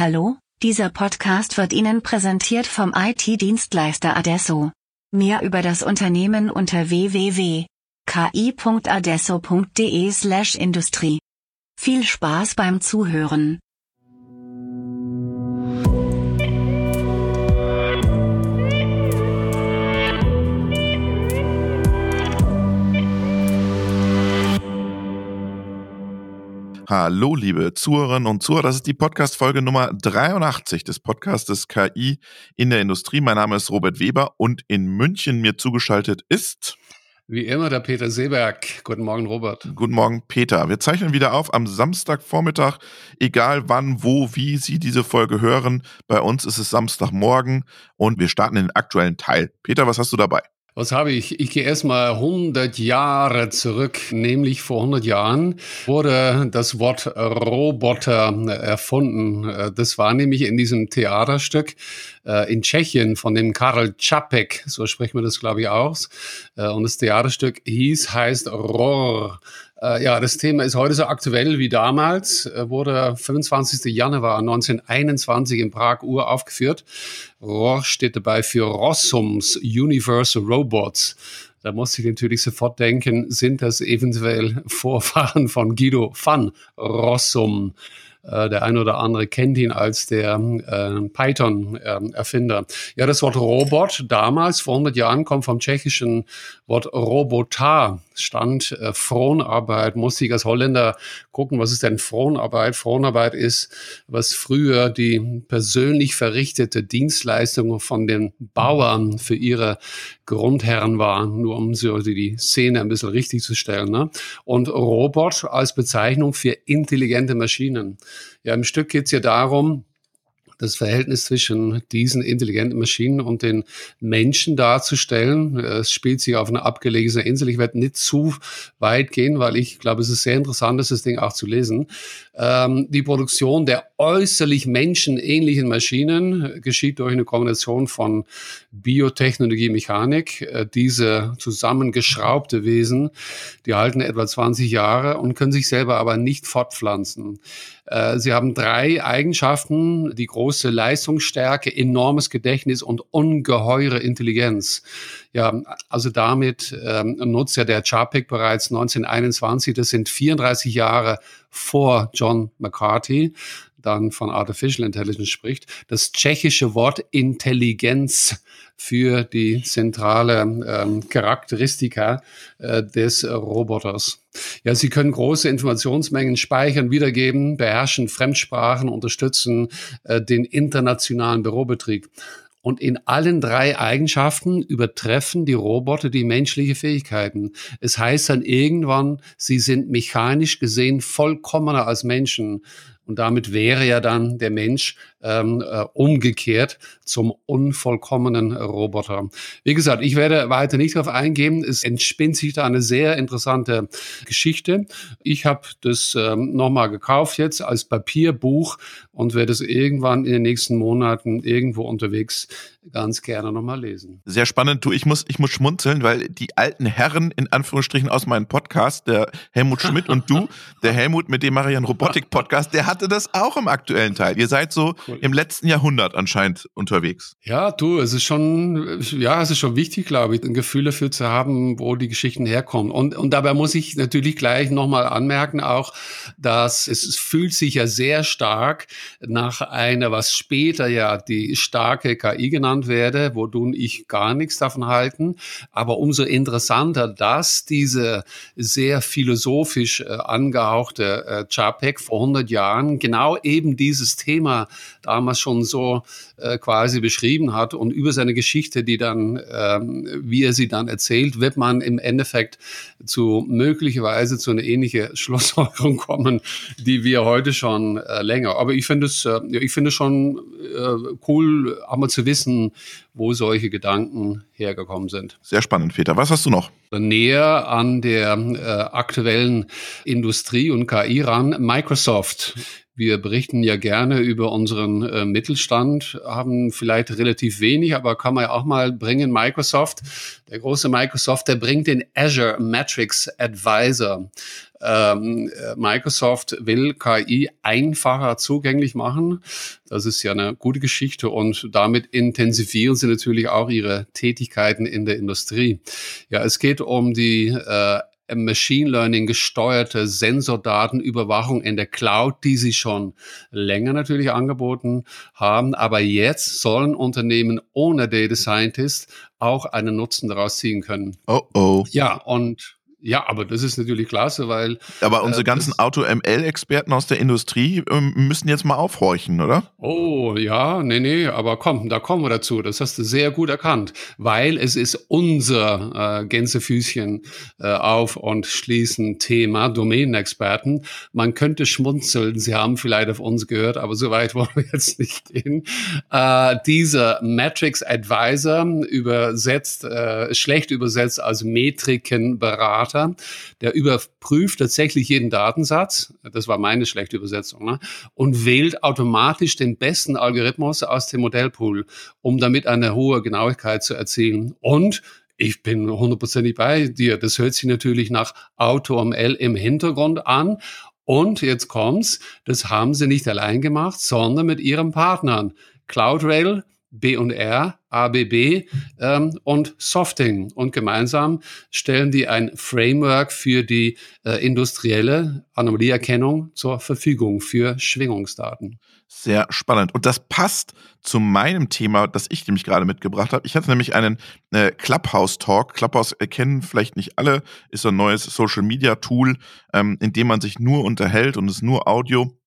Hallo, dieser Podcast wird Ihnen präsentiert vom IT-Dienstleister Adesso. Mehr über das Unternehmen unter www.ki.adesso.de/industrie. Viel Spaß beim Zuhören. Hallo, liebe Zuhörerinnen und Zuhörer. Das ist die Podcast-Folge Nummer 83 des Podcastes KI in der Industrie. Mein Name ist Robert Weber und in München mir zugeschaltet ist. Wie immer der Peter Seeberg. Guten Morgen, Robert. Guten Morgen, Peter. Wir zeichnen wieder auf am Samstagvormittag. Egal wann, wo, wie Sie diese Folge hören. Bei uns ist es Samstagmorgen und wir starten den aktuellen Teil. Peter, was hast du dabei? Was habe ich? Ich gehe erstmal 100 Jahre zurück, nämlich vor 100 Jahren wurde das Wort Roboter erfunden. Das war nämlich in diesem Theaterstück äh, in Tschechien von dem Karel Čapek, so spricht man das glaube ich aus. Äh, und das Theaterstück hieß, heißt Rohr. Äh, ja, das Thema ist heute so aktuell wie damals, äh, wurde 25. Januar 1921 in Prag uraufgeführt. ROR steht dabei für Rossums Universal Robots. Da muss ich natürlich sofort denken, sind das eventuell Vorfahren von Guido van Rossum? Äh, der eine oder andere kennt ihn als der äh, Python-Erfinder. Ja, das Wort Robot damals, vor 100 Jahren, kommt vom tschechischen Wort Robotar, stand äh, Fronarbeit. Musste ich als Holländer gucken, was ist denn Fronarbeit? Fronarbeit ist, was früher die persönlich verrichtete Dienstleistung von den Bauern für ihre Grundherren war, nur um so die Szene ein bisschen richtig zu stellen. Ne? Und Robot als Bezeichnung für intelligente Maschinen. Ja, im Stück geht es ja darum, das Verhältnis zwischen diesen intelligenten Maschinen und den Menschen darzustellen. Es spielt sich auf einer abgelegenen Insel. Ich werde nicht zu weit gehen, weil ich glaube, es ist sehr interessant, das Ding auch zu lesen. Ähm, die Produktion der äußerlich menschenähnlichen Maschinen geschieht durch eine Kombination von Biotechnologie, Mechanik. Äh, diese zusammengeschraubte Wesen, die halten etwa 20 Jahre und können sich selber aber nicht fortpflanzen. Äh, sie haben drei Eigenschaften, die große Leistungsstärke, enormes Gedächtnis und ungeheure Intelligenz. Ja, also damit ähm, nutzt ja der Chapek bereits 1921, das sind 34 Jahre vor John McCarthy, dann von Artificial Intelligence spricht, das tschechische Wort Intelligenz für die zentrale ähm, Charakteristika äh, des Roboters. Ja, sie können große Informationsmengen speichern, wiedergeben, beherrschen Fremdsprachen, unterstützen äh, den internationalen Bürobetrieb. Und in allen drei Eigenschaften übertreffen die Roboter die menschliche Fähigkeiten. Es heißt dann irgendwann, sie sind mechanisch gesehen vollkommener als Menschen. Und damit wäre ja dann der Mensch ähm, äh, umgekehrt zum unvollkommenen Roboter. Wie gesagt, ich werde weiter nicht darauf eingehen. Es entspinnt sich da eine sehr interessante Geschichte. Ich habe das ähm, nochmal gekauft jetzt als Papierbuch und werde es irgendwann in den nächsten Monaten irgendwo unterwegs ganz gerne nochmal lesen. Sehr spannend. Du, ich muss, ich muss schmunzeln, weil die alten Herren in Anführungsstrichen aus meinem Podcast, der Helmut Schmidt und du, der Helmut mit dem Marian Robotik Podcast, der hatte das auch im aktuellen Teil. Ihr seid so cool. im letzten Jahrhundert anscheinend unterwegs. Ja, du, es ist schon, ja, es ist schon wichtig, glaube ich, ein Gefühl dafür zu haben, wo die Geschichten herkommen. Und, und dabei muss ich natürlich gleich nochmal anmerken auch, dass es, fühlt sich ja sehr stark nach einer, was später ja die starke KI genannt genannt werde, wo du und ich gar nichts davon halten. Aber umso interessanter, dass diese sehr philosophisch äh, angehauchte äh, Chapek vor 100 Jahren genau eben dieses Thema damals schon so äh, quasi beschrieben hat und über seine Geschichte, die dann, ähm, wie er sie dann erzählt, wird man im Endeffekt zu möglicherweise zu einer ähnlichen Schlussfolgerung kommen, die wir heute schon äh, länger. Aber ich finde es, äh, ich finde schon äh, cool, einmal zu wissen, wo solche Gedanken hergekommen sind. Sehr spannend, Peter. Was hast du noch? Näher an der äh, aktuellen Industrie und KI ran, Microsoft. Wir berichten ja gerne über unseren äh, Mittelstand, haben vielleicht relativ wenig, aber kann man ja auch mal bringen. Microsoft, der große Microsoft, der bringt den Azure Matrix Advisor. ähm, Microsoft will KI einfacher zugänglich machen. Das ist ja eine gute Geschichte und damit intensivieren sie natürlich auch ihre Tätigkeiten in der Industrie. Ja, es geht um die äh, Machine Learning gesteuerte Sensordatenüberwachung in der Cloud, die sie schon länger natürlich angeboten haben. Aber jetzt sollen Unternehmen ohne Data Scientist auch einen Nutzen daraus ziehen können. Oh oh. Ja, und ja, aber das ist natürlich klasse, weil. Aber unsere äh, ganzen Auto-ML-Experten aus der Industrie ähm, müssen jetzt mal aufhorchen, oder? Oh, ja, nee, nee, aber komm, da kommen wir dazu. Das hast du sehr gut erkannt, weil es ist unser äh, Gänsefüßchen äh, auf und schließen Thema Domänenexperten. Man könnte schmunzeln, Sie haben vielleicht auf uns gehört, aber so weit wollen wir jetzt nicht gehen. Äh, dieser Matrix Advisor übersetzt, äh, schlecht übersetzt als Metrikenberater Berater, der überprüft tatsächlich jeden Datensatz, das war meine schlechte Übersetzung, ne, und wählt automatisch den besten Algorithmus aus dem Modellpool, um damit eine hohe Genauigkeit zu erzielen. Und ich bin hundertprozentig bei dir. Das hört sich natürlich nach AutoML im Hintergrund an. Und jetzt kommt's, das haben sie nicht allein gemacht, sondern mit ihren Partnern. CloudRail, B&R, ABB ähm, und Softing. Und gemeinsam stellen die ein Framework für die äh, industrielle Anomalieerkennung zur Verfügung für Schwingungsdaten. Sehr spannend. Und das passt zu meinem Thema, das ich nämlich gerade mitgebracht habe. Ich hatte nämlich einen äh, Clubhouse-Talk. Clubhouse erkennen vielleicht nicht alle, ist ein neues Social-Media-Tool, ähm, in dem man sich nur unterhält und es nur Audio.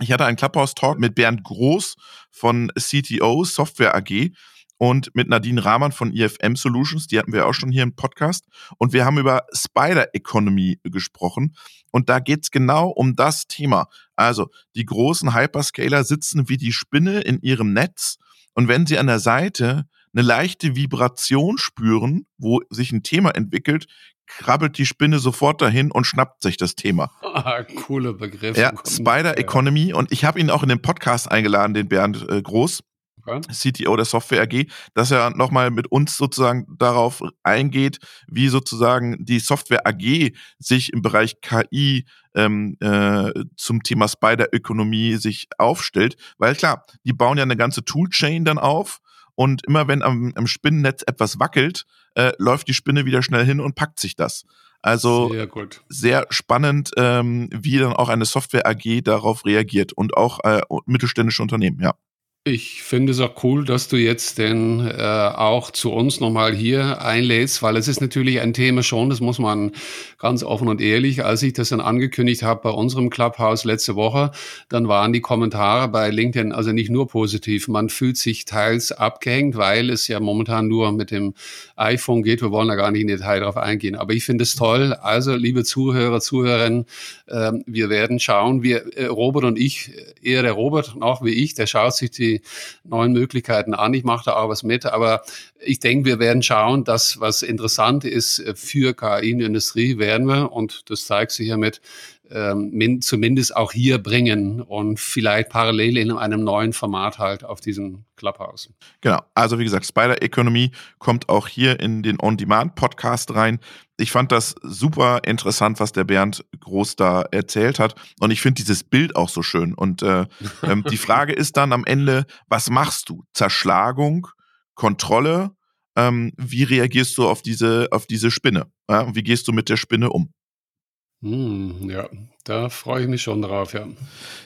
Ich hatte einen Clubhouse-Talk mit Bernd Groß von CTO Software AG und mit Nadine Rahmann von IFM Solutions, die hatten wir auch schon hier im Podcast. Und wir haben über Spider Economy gesprochen. Und da geht's genau um das Thema. Also die großen Hyperscaler sitzen wie die Spinne in ihrem Netz. Und wenn sie an der Seite eine leichte Vibration spüren, wo sich ein Thema entwickelt, krabbelt die Spinne sofort dahin und schnappt sich das Thema. Ah, coole Begriff. Ja, Spider Economy. Und ich habe ihn auch in den Podcast eingeladen, den Bernd äh, Groß. CTO der Software AG, dass er nochmal mit uns sozusagen darauf eingeht, wie sozusagen die Software AG sich im Bereich KI ähm, äh, zum Thema Spider-Ökonomie sich aufstellt. Weil klar, die bauen ja eine ganze Toolchain dann auf und immer wenn am, am Spinnennetz etwas wackelt, äh, läuft die Spinne wieder schnell hin und packt sich das. Also sehr, sehr spannend, ähm, wie dann auch eine Software AG darauf reagiert und auch äh, mittelständische Unternehmen, ja. Ich finde es auch cool, dass du jetzt denn äh, auch zu uns nochmal hier einlädst, weil es ist natürlich ein Thema schon, das muss man ganz offen und ehrlich, als ich das dann angekündigt habe bei unserem Clubhouse letzte Woche, dann waren die Kommentare bei LinkedIn also nicht nur positiv. Man fühlt sich teils abgehängt, weil es ja momentan nur mit dem iPhone geht. Wir wollen da gar nicht in Detail drauf eingehen. Aber ich finde es toll. Also, liebe Zuhörer, Zuhörerinnen, äh, wir werden schauen. Wir, äh, Robert und ich, eher der Robert noch wie ich, der schaut sich die neuen Möglichkeiten an. Ich mache da auch was mit, aber ich denke, wir werden schauen, dass was interessant ist für KI in der Industrie, werden wir, und das zeigt sich hiermit, ähm, zumindest auch hier bringen und vielleicht parallel in einem neuen Format halt auf diesem Clubhouse. Genau, also wie gesagt, Spider Economy kommt auch hier in den On-Demand-Podcast rein. Ich fand das super interessant, was der Bernd Groß da erzählt hat. Und ich finde dieses Bild auch so schön. Und äh, ähm, die Frage ist dann am Ende, was machst du? Zerschlagung, Kontrolle? Ähm, wie reagierst du auf diese, auf diese Spinne? Ja? Wie gehst du mit der Spinne um? Hm, ja, da freue ich mich schon drauf, ja.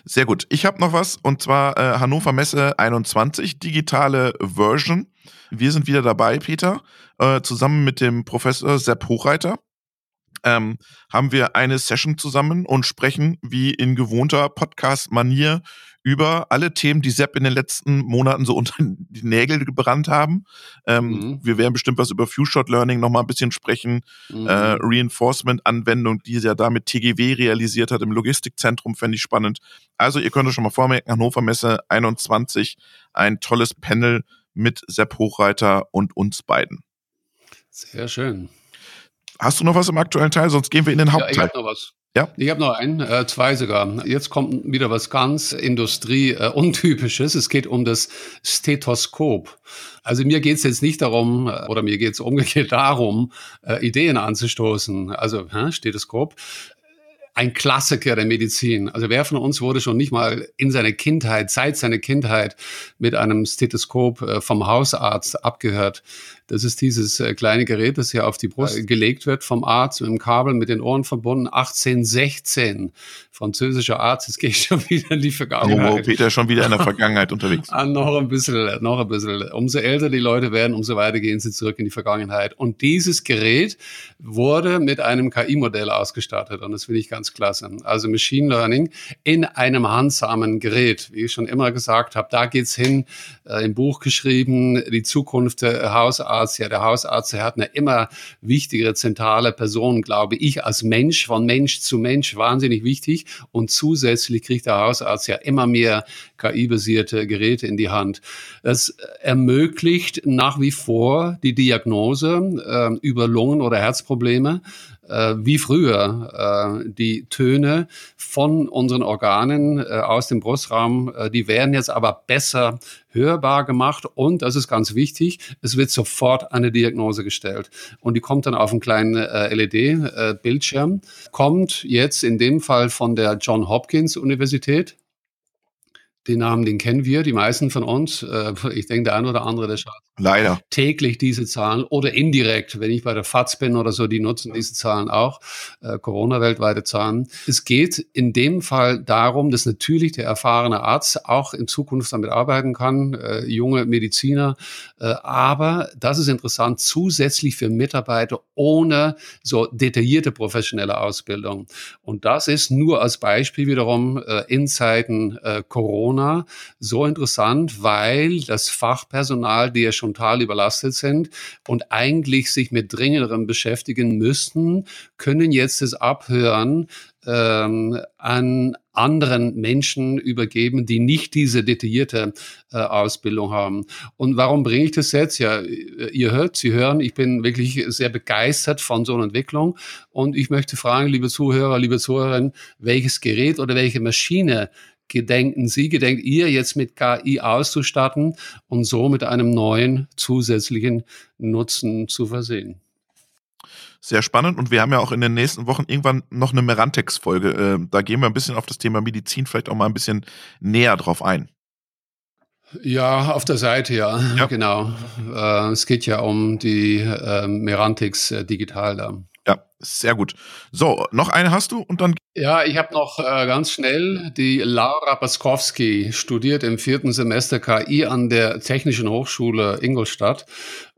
Sehr gut. Ich habe noch was und zwar äh, Hannover Messe 21, digitale Version. Wir sind wieder dabei, Peter, äh, zusammen mit dem Professor Sepp Hochreiter. Ähm, haben wir eine Session zusammen und sprechen wie in gewohnter Podcast-Manier über alle Themen, die Sepp in den letzten Monaten so unter die Nägel gebrannt haben. Ähm, mhm. Wir werden bestimmt was über Few-Shot Learning nochmal ein bisschen sprechen. Mhm. Äh, Reinforcement-Anwendung, die ja da mit TGW realisiert hat im Logistikzentrum, fände ich spannend. Also ihr könnt euch schon mal vormerken, Hannover Messe 21, ein tolles Panel mit Sepp Hochreiter und uns beiden. Sehr schön. Hast du noch was im aktuellen Teil? Sonst gehen wir in den Hauptteil. Ja, ich habe noch was. Ja. Ich habe noch einen, äh, zwei sogar. Jetzt kommt wieder was ganz Industrie-untypisches. Äh, es geht um das Stethoskop. Also mir geht es jetzt nicht darum, äh, oder mir geht es umgekehrt darum, äh, Ideen anzustoßen. Also hä, Stethoskop. ein Klassiker der Medizin. Also wer von uns wurde schon nicht mal in seiner Kindheit, seit seiner Kindheit mit einem Stethoskop äh, vom Hausarzt abgehört? Das ist dieses äh, kleine Gerät, das hier auf die Brust gelegt wird vom Arzt mit dem Kabel mit den Ohren verbunden. 1816, französischer Arzt. Jetzt gehe ich schon wieder in die Vergangenheit. Oh, Peter schon wieder in der Vergangenheit unterwegs. Ah, noch ein bisschen, noch ein bisschen. Umso älter die Leute werden, umso weiter gehen sie zurück in die Vergangenheit. Und dieses Gerät wurde mit einem KI-Modell ausgestattet. Und das finde ich ganz klasse. Also Machine Learning in einem handsamen Gerät. Wie ich schon immer gesagt habe, da geht's hin. Äh, Im Buch geschrieben, die Zukunft der Hausarzt Hausarzt, ja, der Hausarzt, hat eine immer wichtigere zentrale Person, glaube ich, als Mensch, von Mensch zu Mensch, wahnsinnig wichtig. Und zusätzlich kriegt der Hausarzt ja immer mehr KI-basierte Geräte in die Hand. Das ermöglicht nach wie vor die Diagnose äh, über Lungen- oder Herzprobleme äh, wie früher. Äh, die Töne von unseren Organen äh, aus dem Brustraum, äh, die werden jetzt aber besser hörbar gemacht und, das ist ganz wichtig, es wird sofort eine Diagnose gestellt. Und die kommt dann auf einen kleinen äh, LED-Bildschirm, äh, kommt jetzt in dem Fall von der John Hopkins Universität den Namen, den kennen wir, die meisten von uns. Äh, ich denke, der eine oder andere, der schaut Leider. täglich diese Zahlen oder indirekt, wenn ich bei der FAZ bin oder so, die nutzen diese Zahlen auch, äh, Corona-weltweite Zahlen. Es geht in dem Fall darum, dass natürlich der erfahrene Arzt auch in Zukunft damit arbeiten kann, äh, junge Mediziner, äh, aber das ist interessant, zusätzlich für Mitarbeiter ohne so detaillierte professionelle Ausbildung. Und das ist nur als Beispiel wiederum in Zeiten äh, Corona so interessant, weil das Fachpersonal, die ja schon total überlastet sind und eigentlich sich mit dringenderem beschäftigen müssten, können jetzt das Abhören ähm, an anderen Menschen übergeben, die nicht diese detaillierte äh, Ausbildung haben. Und warum bringe ich das jetzt? Ja, ihr hört, Sie hören, ich bin wirklich sehr begeistert von so einer Entwicklung. Und ich möchte fragen, liebe Zuhörer, liebe Zuhörerinnen, welches Gerät oder welche Maschine gedenken Sie, gedenkt ihr jetzt mit KI auszustatten und so mit einem neuen zusätzlichen Nutzen zu versehen? Sehr spannend und wir haben ja auch in den nächsten Wochen irgendwann noch eine Merantex-Folge. Äh, da gehen wir ein bisschen auf das Thema Medizin vielleicht auch mal ein bisschen näher drauf ein. Ja, auf der Seite, ja, ja. genau. Äh, es geht ja um die äh, Merantix äh, digital da. Sehr gut. So, noch eine hast du und dann ja, ich habe noch äh, ganz schnell die Laura Baskowski studiert im vierten Semester KI an der Technischen Hochschule Ingolstadt.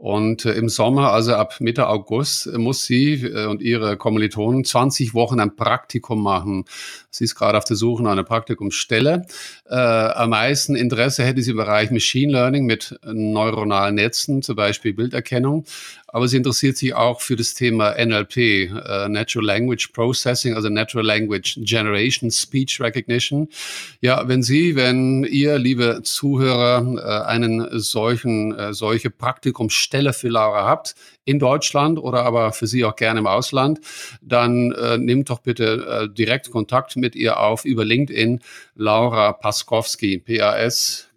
Und äh, im Sommer, also ab Mitte August, muss sie äh, und ihre Kommilitonen 20 Wochen ein Praktikum machen. Sie ist gerade auf der Suche nach einer Praktikumsstelle. Äh, am meisten Interesse hätte sie im Bereich Machine Learning mit neuronalen Netzen, zum Beispiel Bilderkennung. Aber sie interessiert sich auch für das Thema NLP, äh, Natural Language Processing, also Natural Language Generation, Speech Recognition. Ja, wenn Sie, wenn ihr, liebe Zuhörer, äh, einen solchen, äh, solche Praktikumsstelle für Laura habt, in Deutschland oder aber für Sie auch gerne im Ausland, dann äh, nehmt doch bitte äh, direkt Kontakt mit ihr auf über LinkedIn. Laura Paskowski, P-A-S-K-O-W-S.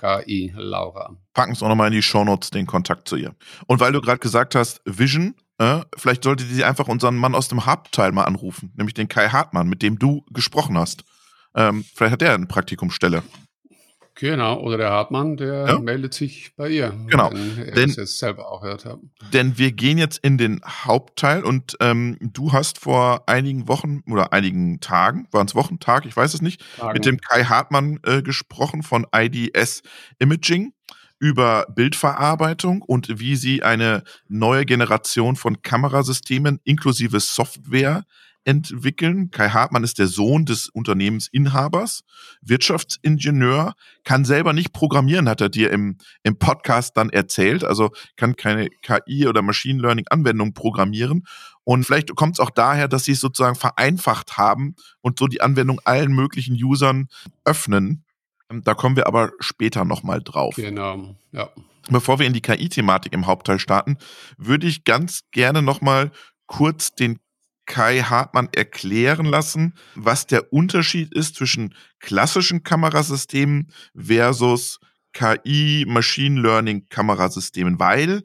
KI Laura. Packen es auch nochmal in die Shownotes, den Kontakt zu ihr. Und weil du gerade gesagt hast, Vision, äh, vielleicht sollte sie einfach unseren Mann aus dem Hauptteil mal anrufen, nämlich den Kai Hartmann, mit dem du gesprochen hast. Ähm, vielleicht hat er eine Praktikumsstelle. Genau, oder der Hartmann, der ja? meldet sich bei ihr. Genau. Er denn, selber auch hört. Haben. Denn wir gehen jetzt in den Hauptteil und ähm, du hast vor einigen Wochen oder einigen Tagen, waren es Wochen, Tag, ich weiß es nicht, Tagen. mit dem Kai Hartmann äh, gesprochen von IDS Imaging über Bildverarbeitung und wie sie eine neue Generation von Kamerasystemen inklusive Software entwickeln. Kai Hartmann ist der Sohn des Unternehmensinhabers, Wirtschaftsingenieur, kann selber nicht programmieren, hat er dir im, im Podcast dann erzählt. Also kann keine KI oder Machine Learning Anwendung programmieren. Und vielleicht kommt es auch daher, dass sie es sozusagen vereinfacht haben und so die Anwendung allen möglichen Usern öffnen. Da kommen wir aber später nochmal drauf. Genau, ja. Bevor wir in die KI-Thematik im Hauptteil starten, würde ich ganz gerne nochmal kurz den Kai Hartmann erklären lassen, was der Unterschied ist zwischen klassischen Kamerasystemen versus KI, Machine Learning Kamerasystemen, weil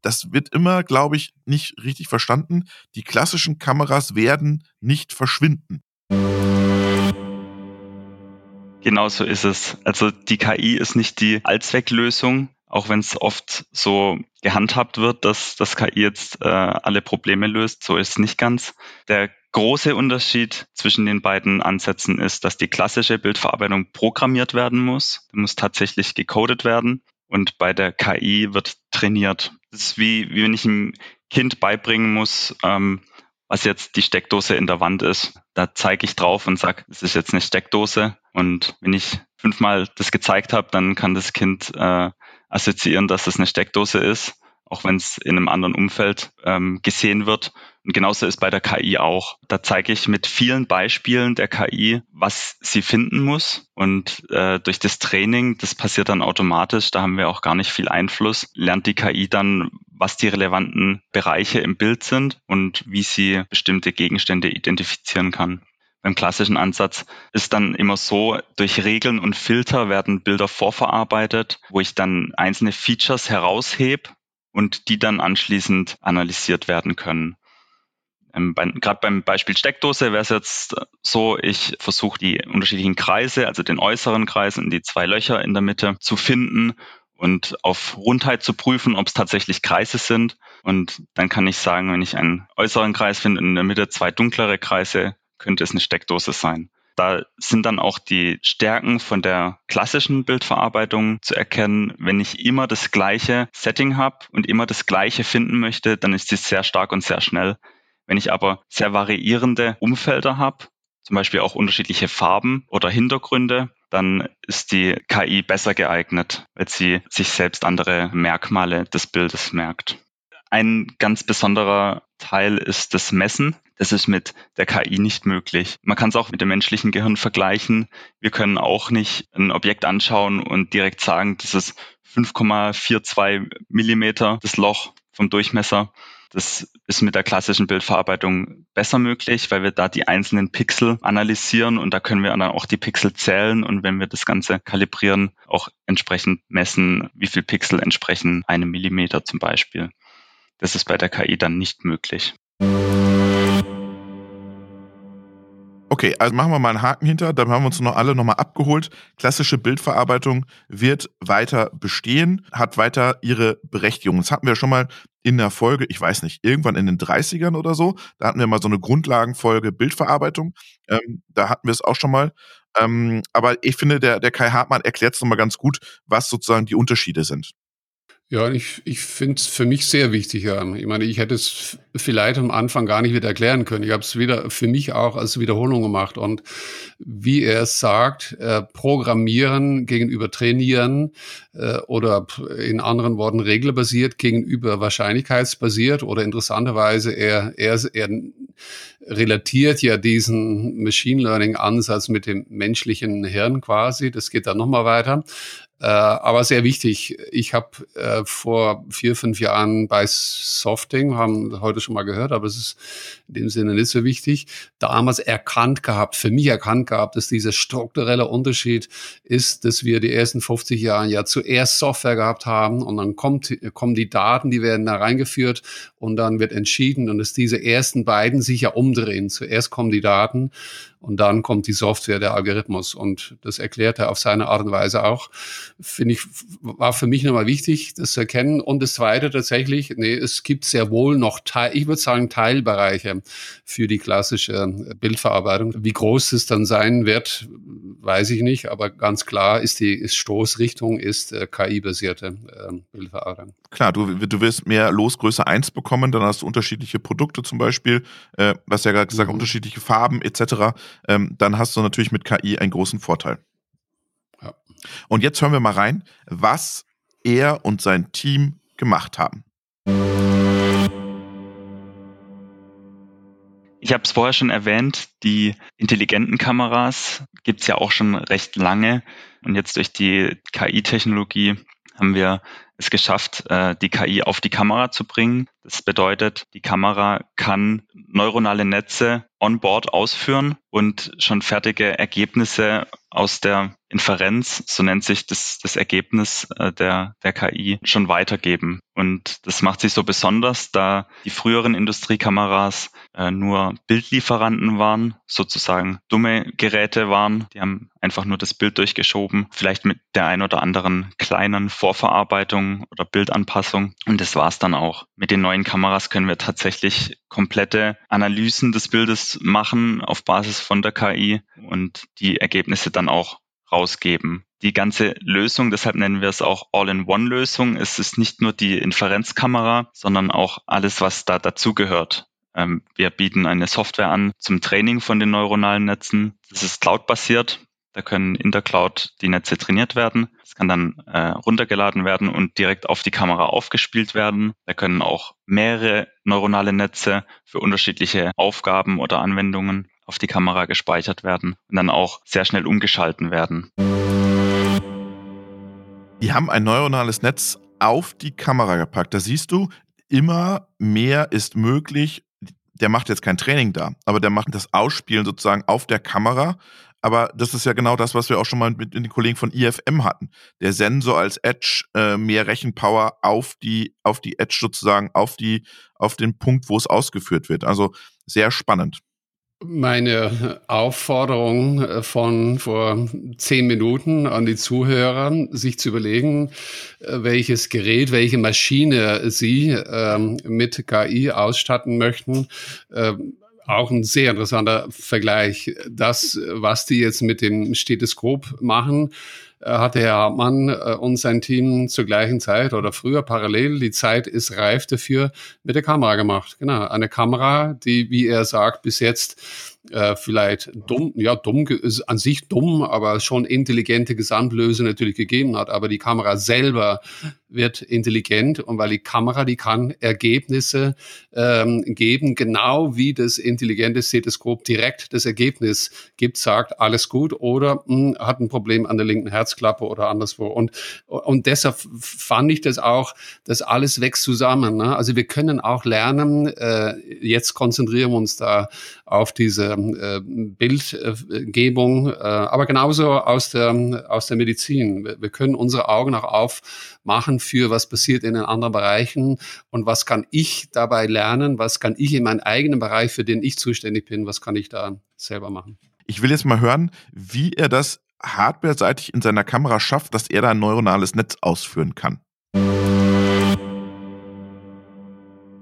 das wird immer, glaube ich, nicht richtig verstanden. Die klassischen Kameras werden nicht verschwinden. Genau so ist es. Also die KI ist nicht die Allzwecklösung, auch wenn es oft so gehandhabt wird, dass das KI jetzt äh, alle Probleme löst. So ist es nicht ganz. Der große Unterschied zwischen den beiden Ansätzen ist, dass die klassische Bildverarbeitung programmiert werden muss. Muss tatsächlich gecodet werden. Und bei der KI wird trainiert. Das ist wie, wie wenn ich einem Kind beibringen muss, ähm, was jetzt die Steckdose in der Wand ist. Da zeige ich drauf und sage, es ist jetzt eine Steckdose. Und wenn ich fünfmal das gezeigt habe, dann kann das Kind äh, assoziieren, dass es eine Steckdose ist, auch wenn es in einem anderen Umfeld ähm, gesehen wird. Und genauso ist bei der KI auch. Da zeige ich mit vielen Beispielen der KI, was sie finden muss. Und äh, durch das Training, das passiert dann automatisch, da haben wir auch gar nicht viel Einfluss, lernt die KI dann, was die relevanten Bereiche im Bild sind und wie sie bestimmte Gegenstände identifizieren kann. Beim klassischen Ansatz ist dann immer so, durch Regeln und Filter werden Bilder vorverarbeitet, wo ich dann einzelne Features heraushebe und die dann anschließend analysiert werden können. Ähm, bei, Gerade beim Beispiel Steckdose wäre es jetzt so, ich versuche die unterschiedlichen Kreise, also den äußeren Kreis und die zwei Löcher in der Mitte zu finden und auf Rundheit zu prüfen, ob es tatsächlich Kreise sind. Und dann kann ich sagen, wenn ich einen äußeren Kreis finde und in der Mitte zwei dunklere Kreise, könnte es eine Steckdose sein. Da sind dann auch die Stärken von der klassischen Bildverarbeitung zu erkennen. Wenn ich immer das gleiche Setting habe und immer das gleiche finden möchte, dann ist sie sehr stark und sehr schnell. Wenn ich aber sehr variierende Umfelder habe, zum Beispiel auch unterschiedliche Farben oder Hintergründe, dann ist die KI besser geeignet, weil sie sich selbst andere Merkmale des Bildes merkt. Ein ganz besonderer Teil ist das Messen. Das ist mit der KI nicht möglich. Man kann es auch mit dem menschlichen Gehirn vergleichen. Wir können auch nicht ein Objekt anschauen und direkt sagen, das ist 5,42 Millimeter das Loch vom Durchmesser. Das ist mit der klassischen Bildverarbeitung besser möglich, weil wir da die einzelnen Pixel analysieren und da können wir dann auch die Pixel zählen und wenn wir das Ganze kalibrieren, auch entsprechend messen, wie viel Pixel entsprechen einem Millimeter zum Beispiel. Das ist bei der KI dann nicht möglich. Okay, also machen wir mal einen Haken hinter, dann haben wir uns noch alle nochmal abgeholt. Klassische Bildverarbeitung wird weiter bestehen, hat weiter ihre Berechtigung. Das hatten wir schon mal in der Folge, ich weiß nicht, irgendwann in den 30ern oder so. Da hatten wir mal so eine Grundlagenfolge Bildverarbeitung. Ähm, da hatten wir es auch schon mal. Ähm, aber ich finde, der, der Kai Hartmann erklärt es nochmal ganz gut, was sozusagen die Unterschiede sind. Ja, ich, ich finde es für mich sehr wichtig. Ja. Ich meine, ich hätte es vielleicht am Anfang gar nicht wieder erklären können. Ich habe es wieder für mich auch als Wiederholung gemacht. Und wie er es sagt, äh, programmieren gegenüber trainieren äh, oder in anderen Worten regelbasiert gegenüber wahrscheinlichkeitsbasiert oder interessanterweise er, er, er relatiert ja diesen Machine Learning Ansatz mit dem menschlichen Hirn quasi. Das geht dann nochmal weiter. Äh, aber sehr wichtig. Ich habe äh, vor vier, fünf Jahren bei Softing, haben heute schon mal gehört, aber es ist in dem Sinne nicht so wichtig, damals erkannt gehabt, für mich erkannt gehabt, dass dieser strukturelle Unterschied ist, dass wir die ersten 50 Jahre ja zuerst Software gehabt haben und dann kommt, kommen die Daten, die werden da reingeführt und dann wird entschieden und dass diese ersten beiden sich ja umdrehen. Zuerst kommen die Daten und dann kommt die Software, der Algorithmus. Und das erklärt er auf seine Art und Weise auch. Finde ich, war für mich nochmal wichtig, das zu erkennen. Und das Zweite tatsächlich, nee, es gibt sehr wohl noch, Teil, ich würde sagen, Teilbereiche für die klassische Bildverarbeitung. Wie groß es dann sein wird, weiß ich nicht. Aber ganz klar ist die ist Stoßrichtung ist äh, KI-basierte äh, Bildverarbeitung. Klar, du, du wirst mehr Losgröße 1 bekommen, dann hast du unterschiedliche Produkte zum Beispiel, äh, was ja gerade gesagt, mhm. unterschiedliche Farben etc ähm, dann hast du natürlich mit KI einen großen Vorteil. Ja. Und jetzt hören wir mal rein, was er und sein Team gemacht haben. Ich habe es vorher schon erwähnt, die intelligenten Kameras gibt es ja auch schon recht lange. Und jetzt durch die KI-Technologie haben wir es geschafft, äh, die KI auf die Kamera zu bringen. Das bedeutet, die Kamera kann neuronale Netze on board ausführen und schon fertige Ergebnisse aus der Inferenz, so nennt sich das, das Ergebnis äh, der, der KI, schon weitergeben. Und das macht sich so besonders, da die früheren Industriekameras äh, nur Bildlieferanten waren, sozusagen dumme Geräte waren. Die haben einfach nur das Bild durchgeschoben, vielleicht mit der ein oder anderen kleinen Vorverarbeitung oder Bildanpassung. Und das war's dann auch. Mit den neuen Kameras können wir tatsächlich komplette Analysen des Bildes machen auf Basis von der KI und die Ergebnisse dann auch rausgeben. Die ganze Lösung, deshalb nennen wir es auch All-in-One-Lösung. Es ist nicht nur die Inferenzkamera, sondern auch alles, was da dazugehört. Ähm, wir bieten eine Software an zum Training von den neuronalen Netzen. Das ist cloud-basiert. Da können in der Cloud die Netze trainiert werden. Es kann dann äh, runtergeladen werden und direkt auf die Kamera aufgespielt werden. Da können auch mehrere neuronale Netze für unterschiedliche Aufgaben oder Anwendungen auf die Kamera gespeichert werden und dann auch sehr schnell umgeschalten werden. Die haben ein neuronales Netz auf die Kamera gepackt. Da siehst du, immer mehr ist möglich. Der macht jetzt kein Training da, aber der macht das Ausspielen sozusagen auf der Kamera. Aber das ist ja genau das, was wir auch schon mal mit den Kollegen von IFM hatten. Der Sensor als Edge, äh, mehr Rechenpower auf die, auf die Edge sozusagen, auf die, auf den Punkt, wo es ausgeführt wird. Also sehr spannend. Meine Aufforderung äh, von vor zehn Minuten an die Zuhörer, sich zu überlegen, äh, welches Gerät, welche Maschine sie ähm, mit KI ausstatten möchten. Ähm, auch ein sehr interessanter Vergleich. Das, was die jetzt mit dem Stethoskop machen, hatte Herr Hartmann und sein Team zur gleichen Zeit oder früher parallel, die Zeit ist reif dafür, mit der Kamera gemacht. Genau, eine Kamera, die, wie er sagt, bis jetzt äh, vielleicht dumm, ja, dumm ist an sich dumm, aber schon intelligente Gesamtlöse natürlich gegeben hat. Aber die Kamera selber wird intelligent und weil die Kamera, die kann Ergebnisse ähm, geben, genau wie das intelligente Stethoskop direkt das Ergebnis gibt, sagt alles gut oder mh, hm, hat ein Problem an der linken Herzklappe oder anderswo. Und, und deshalb fand ich das auch, das alles wächst zusammen. Ne? Also wir können auch lernen, äh, jetzt konzentrieren wir uns da auf diese äh, Bildgebung, äh, aber genauso aus der, aus der Medizin. Wir, wir können unsere Augen auch aufmachen für, was passiert in den anderen Bereichen und was kann ich dabei lernen, was kann ich in meinem eigenen Bereich, für den ich zuständig bin, was kann ich da selber machen. Ich will jetzt mal hören, wie er das hardware-seitig in seiner Kamera schafft, dass er da ein neuronales Netz ausführen kann.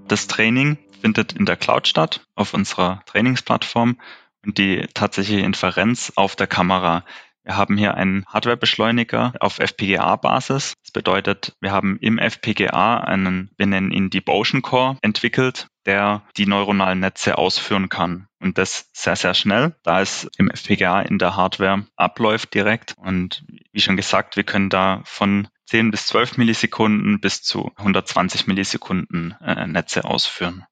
Das Training findet in der Cloud statt, auf unserer Trainingsplattform und die tatsächliche Inferenz auf der Kamera. Wir haben hier einen Hardwarebeschleuniger auf FPGA-Basis. Das bedeutet, wir haben im FPGA einen, wir nennen ihn Devotion Core, entwickelt, der die neuronalen Netze ausführen kann. Und das sehr, sehr schnell, da es im FPGA in der Hardware abläuft direkt. Und wie schon gesagt, wir können da von 10 bis 12 Millisekunden bis zu 120 Millisekunden äh, Netze ausführen.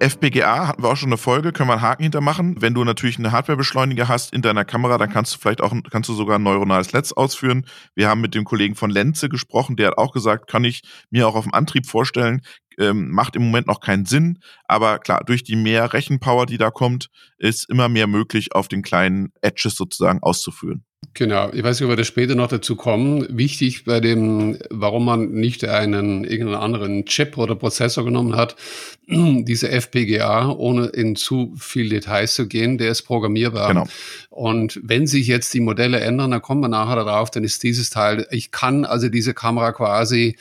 FPGA hatten wir auch schon eine Folge, können wir einen Haken hintermachen. Wenn du natürlich eine Hardwarebeschleuniger hast in deiner Kamera, dann kannst du vielleicht auch, kannst du sogar ein neuronales Netz ausführen. Wir haben mit dem Kollegen von Lenze gesprochen, der hat auch gesagt, kann ich mir auch auf dem Antrieb vorstellen, ähm, macht im Moment noch keinen Sinn, aber klar, durch die mehr Rechenpower, die da kommt, ist immer mehr möglich, auf den kleinen Edges sozusagen auszuführen. Genau, ich weiß nicht, ob wir da später noch dazu kommen. Wichtig bei dem, warum man nicht einen irgendeinen anderen Chip oder Prozessor genommen hat, diese FPGA, ohne in zu viel Details zu gehen, der ist programmierbar. Genau. Und wenn sich jetzt die Modelle ändern, dann kommen wir nachher darauf, dann ist dieses Teil, ich kann also diese Kamera quasi,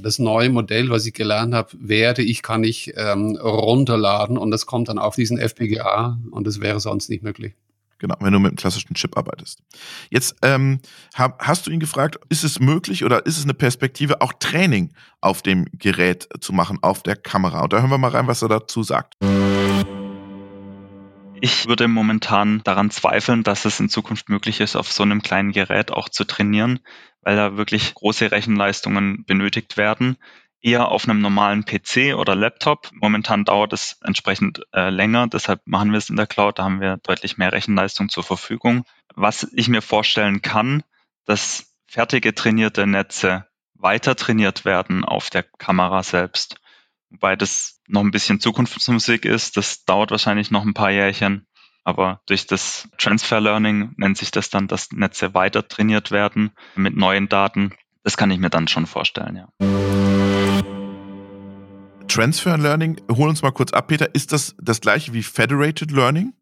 das neue Modell, was ich gelernt habe, werde ich, kann ich ähm, runterladen und das kommt dann auf diesen FPGA und das wäre sonst nicht möglich. Genau, wenn du mit einem klassischen Chip arbeitest. Jetzt ähm, hab, hast du ihn gefragt, ist es möglich oder ist es eine Perspektive, auch Training auf dem Gerät zu machen, auf der Kamera? Und da hören wir mal rein, was er dazu sagt. Ich würde momentan daran zweifeln, dass es in Zukunft möglich ist, auf so einem kleinen Gerät auch zu trainieren, weil da wirklich große Rechenleistungen benötigt werden eher auf einem normalen PC oder Laptop. Momentan dauert es entsprechend äh, länger, deshalb machen wir es in der Cloud, da haben wir deutlich mehr Rechenleistung zur Verfügung. Was ich mir vorstellen kann, dass fertige trainierte Netze weiter trainiert werden auf der Kamera selbst. Wobei das noch ein bisschen Zukunftsmusik ist, das dauert wahrscheinlich noch ein paar Jährchen. Aber durch das Transfer Learning nennt sich das dann, dass Netze weiter trainiert werden mit neuen Daten. Das kann ich mir dann schon vorstellen, ja. Transfer Learning, hol uns mal kurz ab, Peter. Ist das das gleiche wie Federated Learning?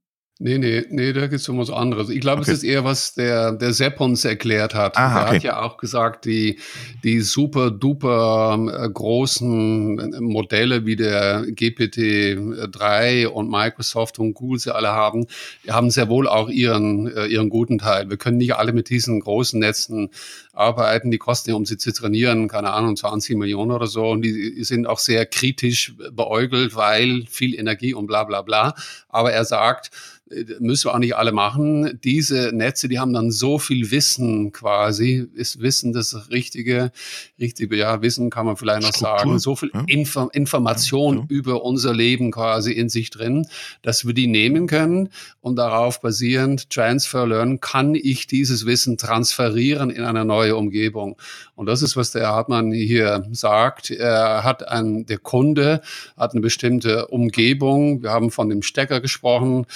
Nee, nee, nee, da geht es um was anderes. Ich glaube, okay. es ist eher, was der, der Sepp uns erklärt hat. Er okay. hat ja auch gesagt, die, die super duper äh, großen Modelle wie der GPT-3 und Microsoft und Google sie alle haben, die haben sehr wohl auch ihren, äh, ihren guten Teil. Wir können nicht alle mit diesen großen Netzen arbeiten. Die kosten ja, um sie zu trainieren, keine Ahnung, 20 Millionen oder so. Und die sind auch sehr kritisch beäugelt, weil viel Energie und bla bla bla. Aber er sagt, müssen wir auch nicht alle machen. Diese Netze, die haben dann so viel Wissen quasi, ist Wissen das richtige, richtige, ja, Wissen kann man vielleicht noch Struktur, sagen, so viel ja. Info Information ja. über unser Leben quasi in sich drin, dass wir die nehmen können und darauf basierend Transfer Learn kann ich dieses Wissen transferieren in eine neue Umgebung. Und das ist, was der Hartmann hier sagt. Er hat ein, der Kunde hat eine bestimmte Umgebung. Wir haben von dem Stecker gesprochen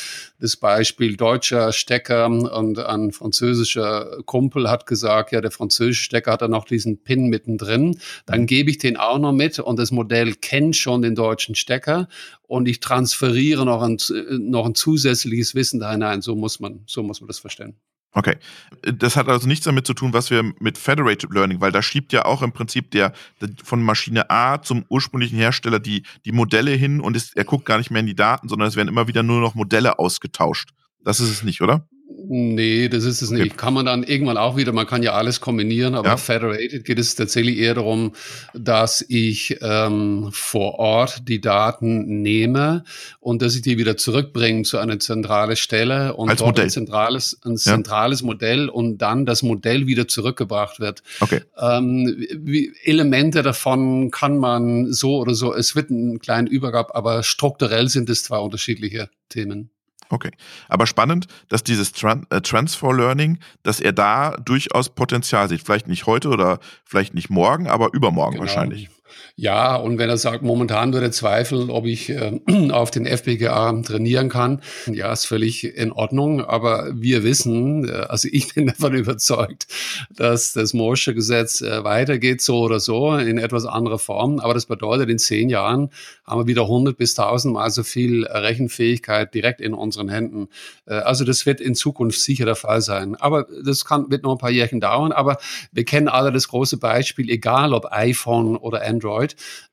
das Beispiel deutscher Stecker und ein französischer Kumpel hat gesagt, ja, der französische Stecker hat da noch diesen Pin mittendrin. Dann gebe ich den auch noch mit und das Modell kennt schon den deutschen Stecker und ich transferiere noch ein, noch ein zusätzliches Wissen da hinein. So muss man, so muss man das verstehen. Okay. Das hat also nichts damit zu tun, was wir mit Federated Learning, weil da schiebt ja auch im Prinzip der, der von Maschine A zum ursprünglichen Hersteller die, die Modelle hin und ist, er guckt gar nicht mehr in die Daten, sondern es werden immer wieder nur noch Modelle ausgetauscht. Das ist es nicht, oder? Nee, das ist es nicht. Okay. Kann man dann irgendwann auch wieder, man kann ja alles kombinieren, aber ja. Federated geht es tatsächlich eher darum, dass ich ähm, vor Ort die Daten nehme und dass ich die wieder zurückbringe zu einer zentralen Stelle und Als dort Modell. ein zentrales, ein zentrales ja. Modell und dann das Modell wieder zurückgebracht wird. Okay. Ähm, wie, Elemente davon kann man so oder so, es wird einen kleinen Übergab, aber strukturell sind es zwei unterschiedliche Themen. Okay. Aber spannend, dass dieses Tran äh, Transfer Learning, dass er da durchaus Potenzial sieht. Vielleicht nicht heute oder vielleicht nicht morgen, aber übermorgen genau. wahrscheinlich. Ja, und wenn er sagt, momentan würde zweifeln, ob ich äh, auf den FPGA trainieren kann, ja, ist völlig in Ordnung. Aber wir wissen, äh, also ich bin davon überzeugt, dass das Moore'sche Gesetz äh, weitergeht, so oder so, in etwas anderer Form. Aber das bedeutet, in zehn Jahren haben wir wieder 100 bis 1000 Mal so viel Rechenfähigkeit direkt in unseren Händen. Äh, also das wird in Zukunft sicher der Fall sein. Aber das kann, wird noch ein paar Jährchen dauern. Aber wir kennen alle das große Beispiel, egal ob iPhone oder Android,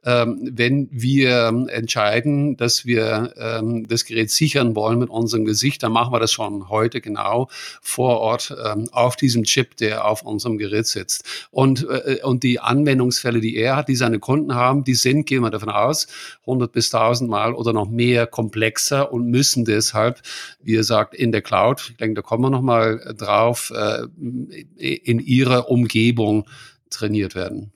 ähm, wenn wir entscheiden, dass wir ähm, das Gerät sichern wollen mit unserem Gesicht, dann machen wir das schon heute genau vor Ort ähm, auf diesem Chip, der auf unserem Gerät sitzt. Und, äh, und die Anwendungsfälle, die er hat, die seine Kunden haben, die sind, gehen wir davon aus, 100 bis 1000 Mal oder noch mehr komplexer und müssen deshalb, wie er sagt, in der Cloud, ich denke, da kommen wir nochmal drauf, äh, in ihrer Umgebung trainiert werden.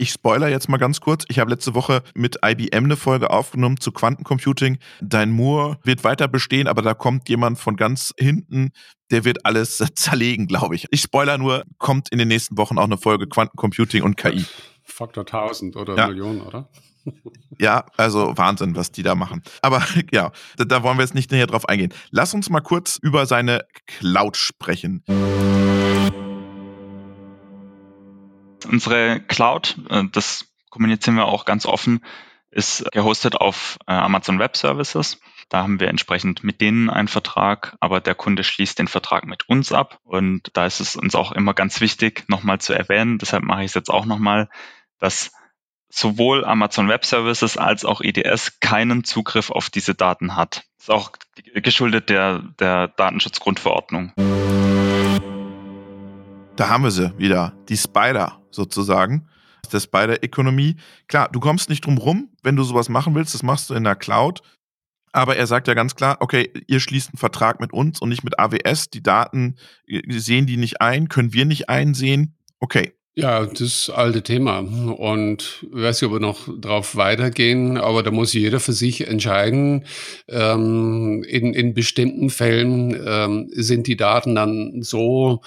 Ich spoiler jetzt mal ganz kurz. Ich habe letzte Woche mit IBM eine Folge aufgenommen zu Quantencomputing. Dein Moore wird weiter bestehen, aber da kommt jemand von ganz hinten, der wird alles zerlegen, glaube ich. Ich spoiler nur, kommt in den nächsten Wochen auch eine Folge Quantencomputing und KI. Faktor 1000 oder ja. Millionen, oder? Ja, also Wahnsinn, was die da machen. Aber ja, da, da, wollen wir jetzt nicht näher drauf eingehen. Lass uns mal kurz über seine Cloud sprechen. Unsere Cloud, äh, das kommunizieren wir auch ganz offen, ist gehostet auf äh, Amazon Web Services. Da haben wir entsprechend mit denen einen Vertrag, aber der Kunde schließt den Vertrag mit uns ab. Und da ist es uns auch immer ganz wichtig, nochmal zu erwähnen, deshalb mache ich es jetzt auch nochmal, dass sowohl Amazon Web Services als auch EDS keinen Zugriff auf diese Daten hat. Das ist auch geschuldet der, der Datenschutzgrundverordnung. Da haben wir sie wieder, die Spider sozusagen, der Spider-Ökonomie. Klar, du kommst nicht drum rum, wenn du sowas machen willst, das machst du in der Cloud. Aber er sagt ja ganz klar, okay, ihr schließt einen Vertrag mit uns und nicht mit AWS. Die Daten sehen die nicht ein, können wir nicht einsehen. Okay, ja, das alte Thema. Und ich weiß nicht, ob wir noch drauf weitergehen, aber da muss jeder für sich entscheiden. Ähm, in, in bestimmten Fällen ähm, sind die Daten dann so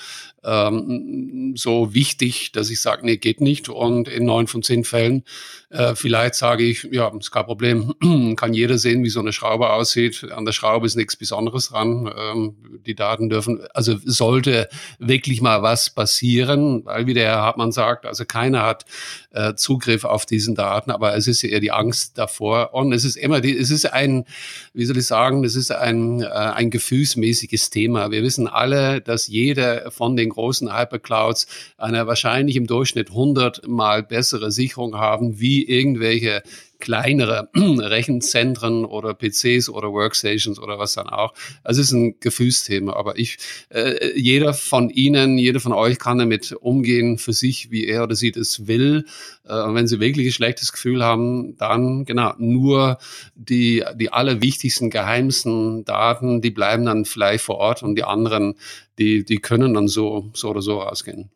ähm, so wichtig, dass ich sage, nee, geht nicht. Und in neun von zehn Fällen äh, vielleicht sage ich, ja, ist kein Problem, kann jeder sehen, wie so eine Schraube aussieht. An der Schraube ist nichts Besonderes dran. Ähm, die Daten dürfen, also sollte wirklich mal was passieren, weil wie der Herr Hartmann sagt, also keiner hat äh, Zugriff auf diesen Daten, aber es ist eher die Angst davor. Und es ist immer, die, es ist ein, wie soll ich sagen, es ist ein, äh, ein gefühlsmäßiges Thema. Wir wissen alle, dass jeder von den großen Hyperclouds eine wahrscheinlich im Durchschnitt 100 mal bessere Sicherung haben wie irgendwelche kleinere Rechenzentren oder PCs oder Workstations oder was dann auch. Also es ist ein Gefühlsthema, aber ich, äh, jeder von Ihnen, jeder von euch kann damit umgehen für sich, wie er oder sie das will. Äh, und wenn Sie wirklich ein schlechtes Gefühl haben, dann genau nur die die allerwichtigsten, geheimsten Daten, die bleiben dann vielleicht vor Ort und die anderen, die die können dann so so oder so rausgehen.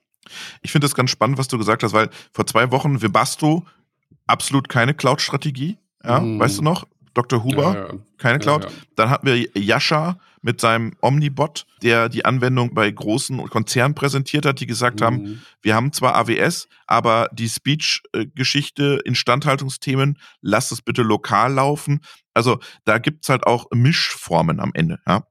Ich finde das ganz spannend, was du gesagt hast, weil vor zwei Wochen Webasto absolut keine Cloud-Strategie. Ja, mhm. weißt du noch? Dr. Huber, ja, ja. keine Cloud. Dann hatten wir Yasha mit seinem Omnibot, der die Anwendung bei großen Konzernen präsentiert hat, die gesagt mhm. haben, wir haben zwar AWS, aber die Speech-Geschichte, Instandhaltungsthemen, lasst es bitte lokal laufen. Also da gibt's halt auch Mischformen am Ende. Ja.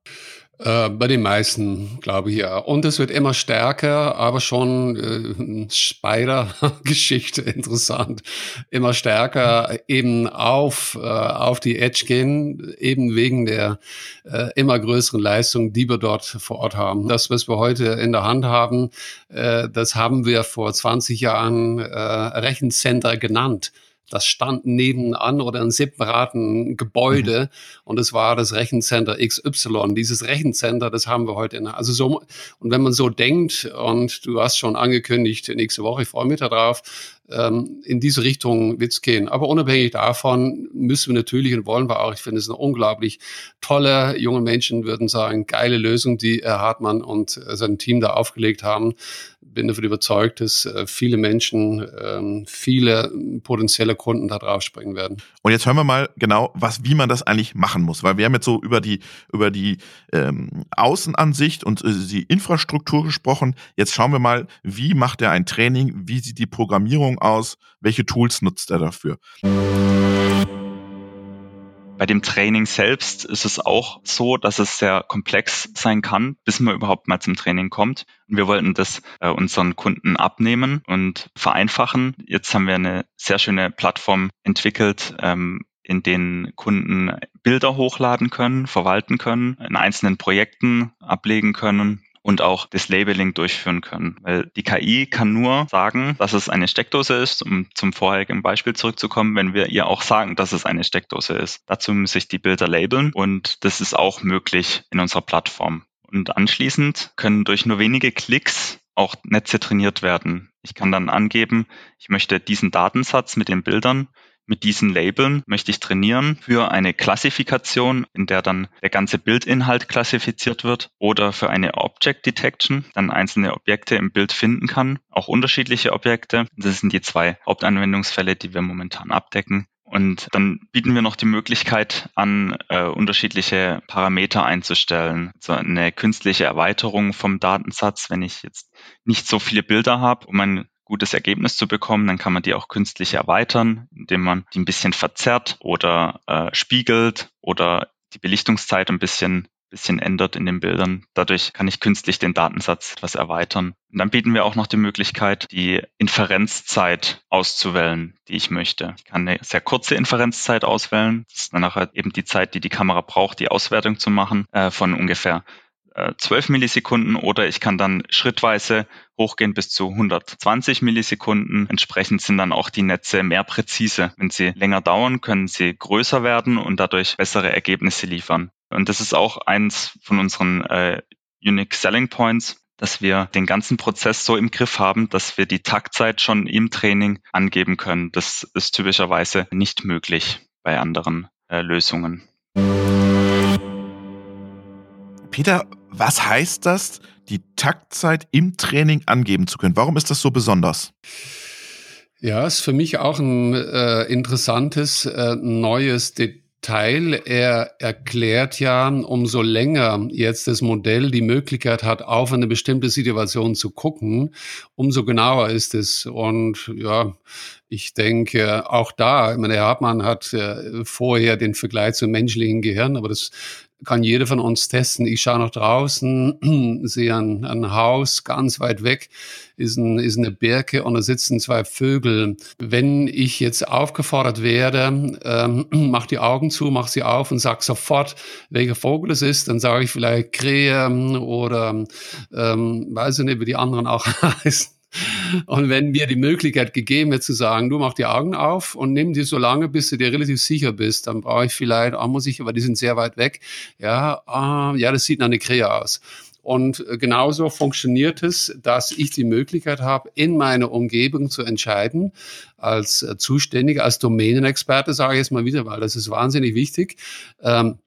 Äh, bei den meisten, glaube ich, ja. Und es wird immer stärker, aber schon äh, Spider-Geschichte interessant. Immer stärker eben auf, äh, auf die Edge gehen, eben wegen der äh, immer größeren Leistung, die wir dort vor Ort haben. Das, was wir heute in der Hand haben, äh, das haben wir vor 20 Jahren äh, Rechencenter genannt. Das stand nebenan oder in separaten Gebäude mhm. und es war das Rechencenter XY. Dieses Rechencenter, das haben wir heute. In, also so, und wenn man so denkt, und du hast schon angekündigt, nächste Woche, ich freue mich darauf, ähm, in diese Richtung wird's gehen. Aber unabhängig davon müssen wir natürlich und wollen wir auch, ich finde es eine unglaublich tolle, junge Menschen würden sagen, geile Lösung, die Herr Hartmann und äh, sein Team da aufgelegt haben. Bin davon überzeugt, dass äh, viele Menschen, ähm, viele potenzielle Kunden da drauf springen werden. Und jetzt hören wir mal genau, was, wie man das eigentlich machen muss, weil wir haben jetzt so über die, über die ähm, Außenansicht und äh, die Infrastruktur gesprochen. Jetzt schauen wir mal, wie macht er ein Training, wie sieht die Programmierung Umgebung aus? Welche Tools nutzt er dafür? Bei dem Training selbst ist es auch so, dass es sehr komplex sein kann, bis man überhaupt mal zum Training kommt. Und wir wollten das äh, unseren Kunden abnehmen und vereinfachen. Jetzt haben wir eine sehr schöne Plattform entwickelt, ähm, in denen Kunden Bilder hochladen können, verwalten können, in einzelnen Projekten ablegen können und auch das Labeling durchführen können. Weil die KI kann nur sagen, dass es eine Steckdose ist, um zum vorherigen Beispiel zurückzukommen, wenn wir ihr auch sagen, dass es eine Steckdose ist. Dazu muss ich die Bilder labeln und das ist auch möglich in unserer Plattform. Und anschließend können durch nur wenige Klicks auch Netze trainiert werden. Ich kann dann angeben, ich möchte diesen Datensatz mit den Bildern mit diesen Labeln möchte ich trainieren für eine Klassifikation, in der dann der ganze Bildinhalt klassifiziert wird oder für eine Object Detection, dann einzelne Objekte im Bild finden kann, auch unterschiedliche Objekte. Das sind die zwei Hauptanwendungsfälle, die wir momentan abdecken. Und dann bieten wir noch die Möglichkeit an, äh, unterschiedliche Parameter einzustellen. So eine künstliche Erweiterung vom Datensatz, wenn ich jetzt nicht so viele Bilder habe, um ein gutes Ergebnis zu bekommen, dann kann man die auch künstlich erweitern, indem man die ein bisschen verzerrt oder äh, spiegelt oder die Belichtungszeit ein bisschen bisschen ändert in den Bildern. Dadurch kann ich künstlich den Datensatz etwas erweitern. Und dann bieten wir auch noch die Möglichkeit, die Inferenzzeit auszuwählen, die ich möchte. Ich kann eine sehr kurze Inferenzzeit auswählen. Das ist dann nachher eben die Zeit, die die Kamera braucht, die Auswertung zu machen, äh, von ungefähr 12 äh, Millisekunden oder ich kann dann schrittweise hochgehen bis zu 120 Millisekunden. Entsprechend sind dann auch die Netze mehr präzise. Wenn sie länger dauern, können sie größer werden und dadurch bessere Ergebnisse liefern. Und das ist auch eins von unseren äh, Unique Selling Points, dass wir den ganzen Prozess so im Griff haben, dass wir die Taktzeit schon im Training angeben können. Das ist typischerweise nicht möglich bei anderen äh, Lösungen. Peter, was heißt das, die Taktzeit im Training angeben zu können? Warum ist das so besonders? Ja, ist für mich auch ein äh, interessantes äh, neues Detail. Er erklärt ja, umso länger jetzt das Modell die Möglichkeit hat, auf eine bestimmte Situation zu gucken, umso genauer ist es. Und ja, ich denke, auch da, ich meine, Herr Hartmann hat äh, vorher den Vergleich zum menschlichen Gehirn, aber das kann jeder von uns testen. Ich schaue nach draußen, sehe ein, ein Haus ganz weit weg, ist, ein, ist eine Birke und da sitzen zwei Vögel. Wenn ich jetzt aufgefordert werde, ähm, mach die Augen zu, mach sie auf und sag sofort, welcher Vogel es ist, dann sage ich vielleicht Krähe oder ähm, weiß ich nicht, wie die anderen auch heißen. Und wenn mir die Möglichkeit gegeben wird zu sagen, du mach die Augen auf und nimm die so lange, bis du dir relativ sicher bist, dann brauche ich vielleicht, ah, muss ich, aber die sind sehr weit weg. Ja, ah, ja, das sieht nach einer Krähe aus. Und genauso funktioniert es, dass ich die Möglichkeit habe, in meiner Umgebung zu entscheiden, als Zuständiger, als Domänenexperte, sage ich jetzt mal wieder, weil das ist wahnsinnig wichtig. Ähm,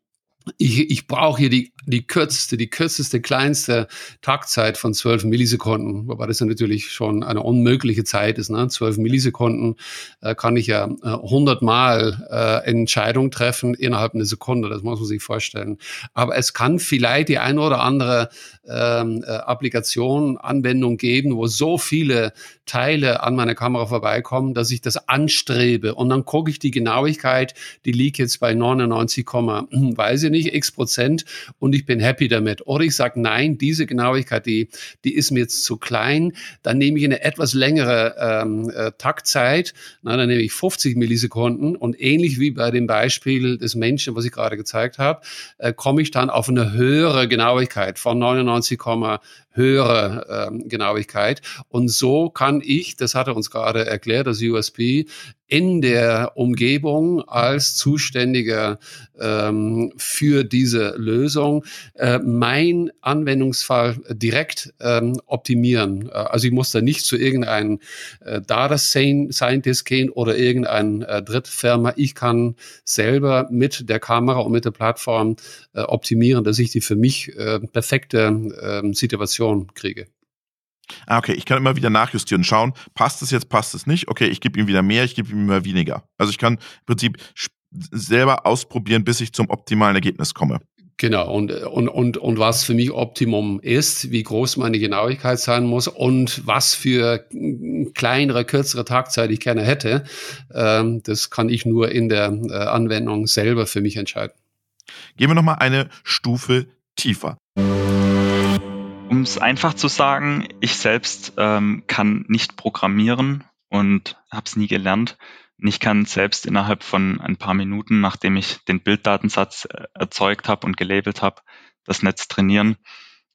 ich, ich brauche hier die, die kürzeste, die kürzeste, kleinste Taktzeit von 12 Millisekunden, wobei das ja natürlich schon eine unmögliche Zeit ist. Ne? 12 Millisekunden äh, kann ich ja äh, 100 Mal äh, Entscheidung treffen innerhalb einer Sekunde, das muss man sich vorstellen. Aber es kann vielleicht die eine oder andere ähm, äh, Applikation, Anwendung geben, wo so viele Teile an meiner Kamera vorbeikommen, dass ich das anstrebe. Und dann gucke ich die Genauigkeit, die liegt jetzt bei 99, weiß ich nicht, x Prozent und ich bin happy damit. Oder ich sage, nein, diese Genauigkeit, die, die ist mir jetzt zu klein. Dann nehme ich eine etwas längere ähm, äh, Taktzeit. Na, dann nehme ich 50 Millisekunden und ähnlich wie bei dem Beispiel des Menschen, was ich gerade gezeigt habe, äh, komme ich dann auf eine höhere Genauigkeit von 99, höhere ähm, Genauigkeit. Und so kann ich, das hat er uns gerade erklärt, das USB, in der Umgebung als Zuständiger ähm, für diese Lösung äh, mein Anwendungsfall direkt ähm, optimieren. Äh, also ich muss da nicht zu irgendeinem äh, Data Scientist gehen oder irgendein äh, Drittfirma. Ich kann selber mit der Kamera und mit der Plattform äh, optimieren, dass ich die für mich äh, perfekte äh, Situation kriege. Ah, okay, ich kann immer wieder nachjustieren, schauen, passt es jetzt, passt es nicht. Okay, ich gebe ihm wieder mehr, ich gebe ihm immer weniger. Also ich kann im Prinzip selber ausprobieren, bis ich zum optimalen Ergebnis komme. Genau, und, und, und, und was für mich Optimum ist, wie groß meine Genauigkeit sein muss und was für kleinere, kürzere Tagzeit ich gerne hätte, ähm, das kann ich nur in der äh, Anwendung selber für mich entscheiden. Gehen wir nochmal eine Stufe tiefer. Es einfach zu sagen, ich selbst ähm, kann nicht programmieren und habe es nie gelernt. Ich kann selbst innerhalb von ein paar Minuten, nachdem ich den Bilddatensatz äh, erzeugt habe und gelabelt habe, das Netz trainieren.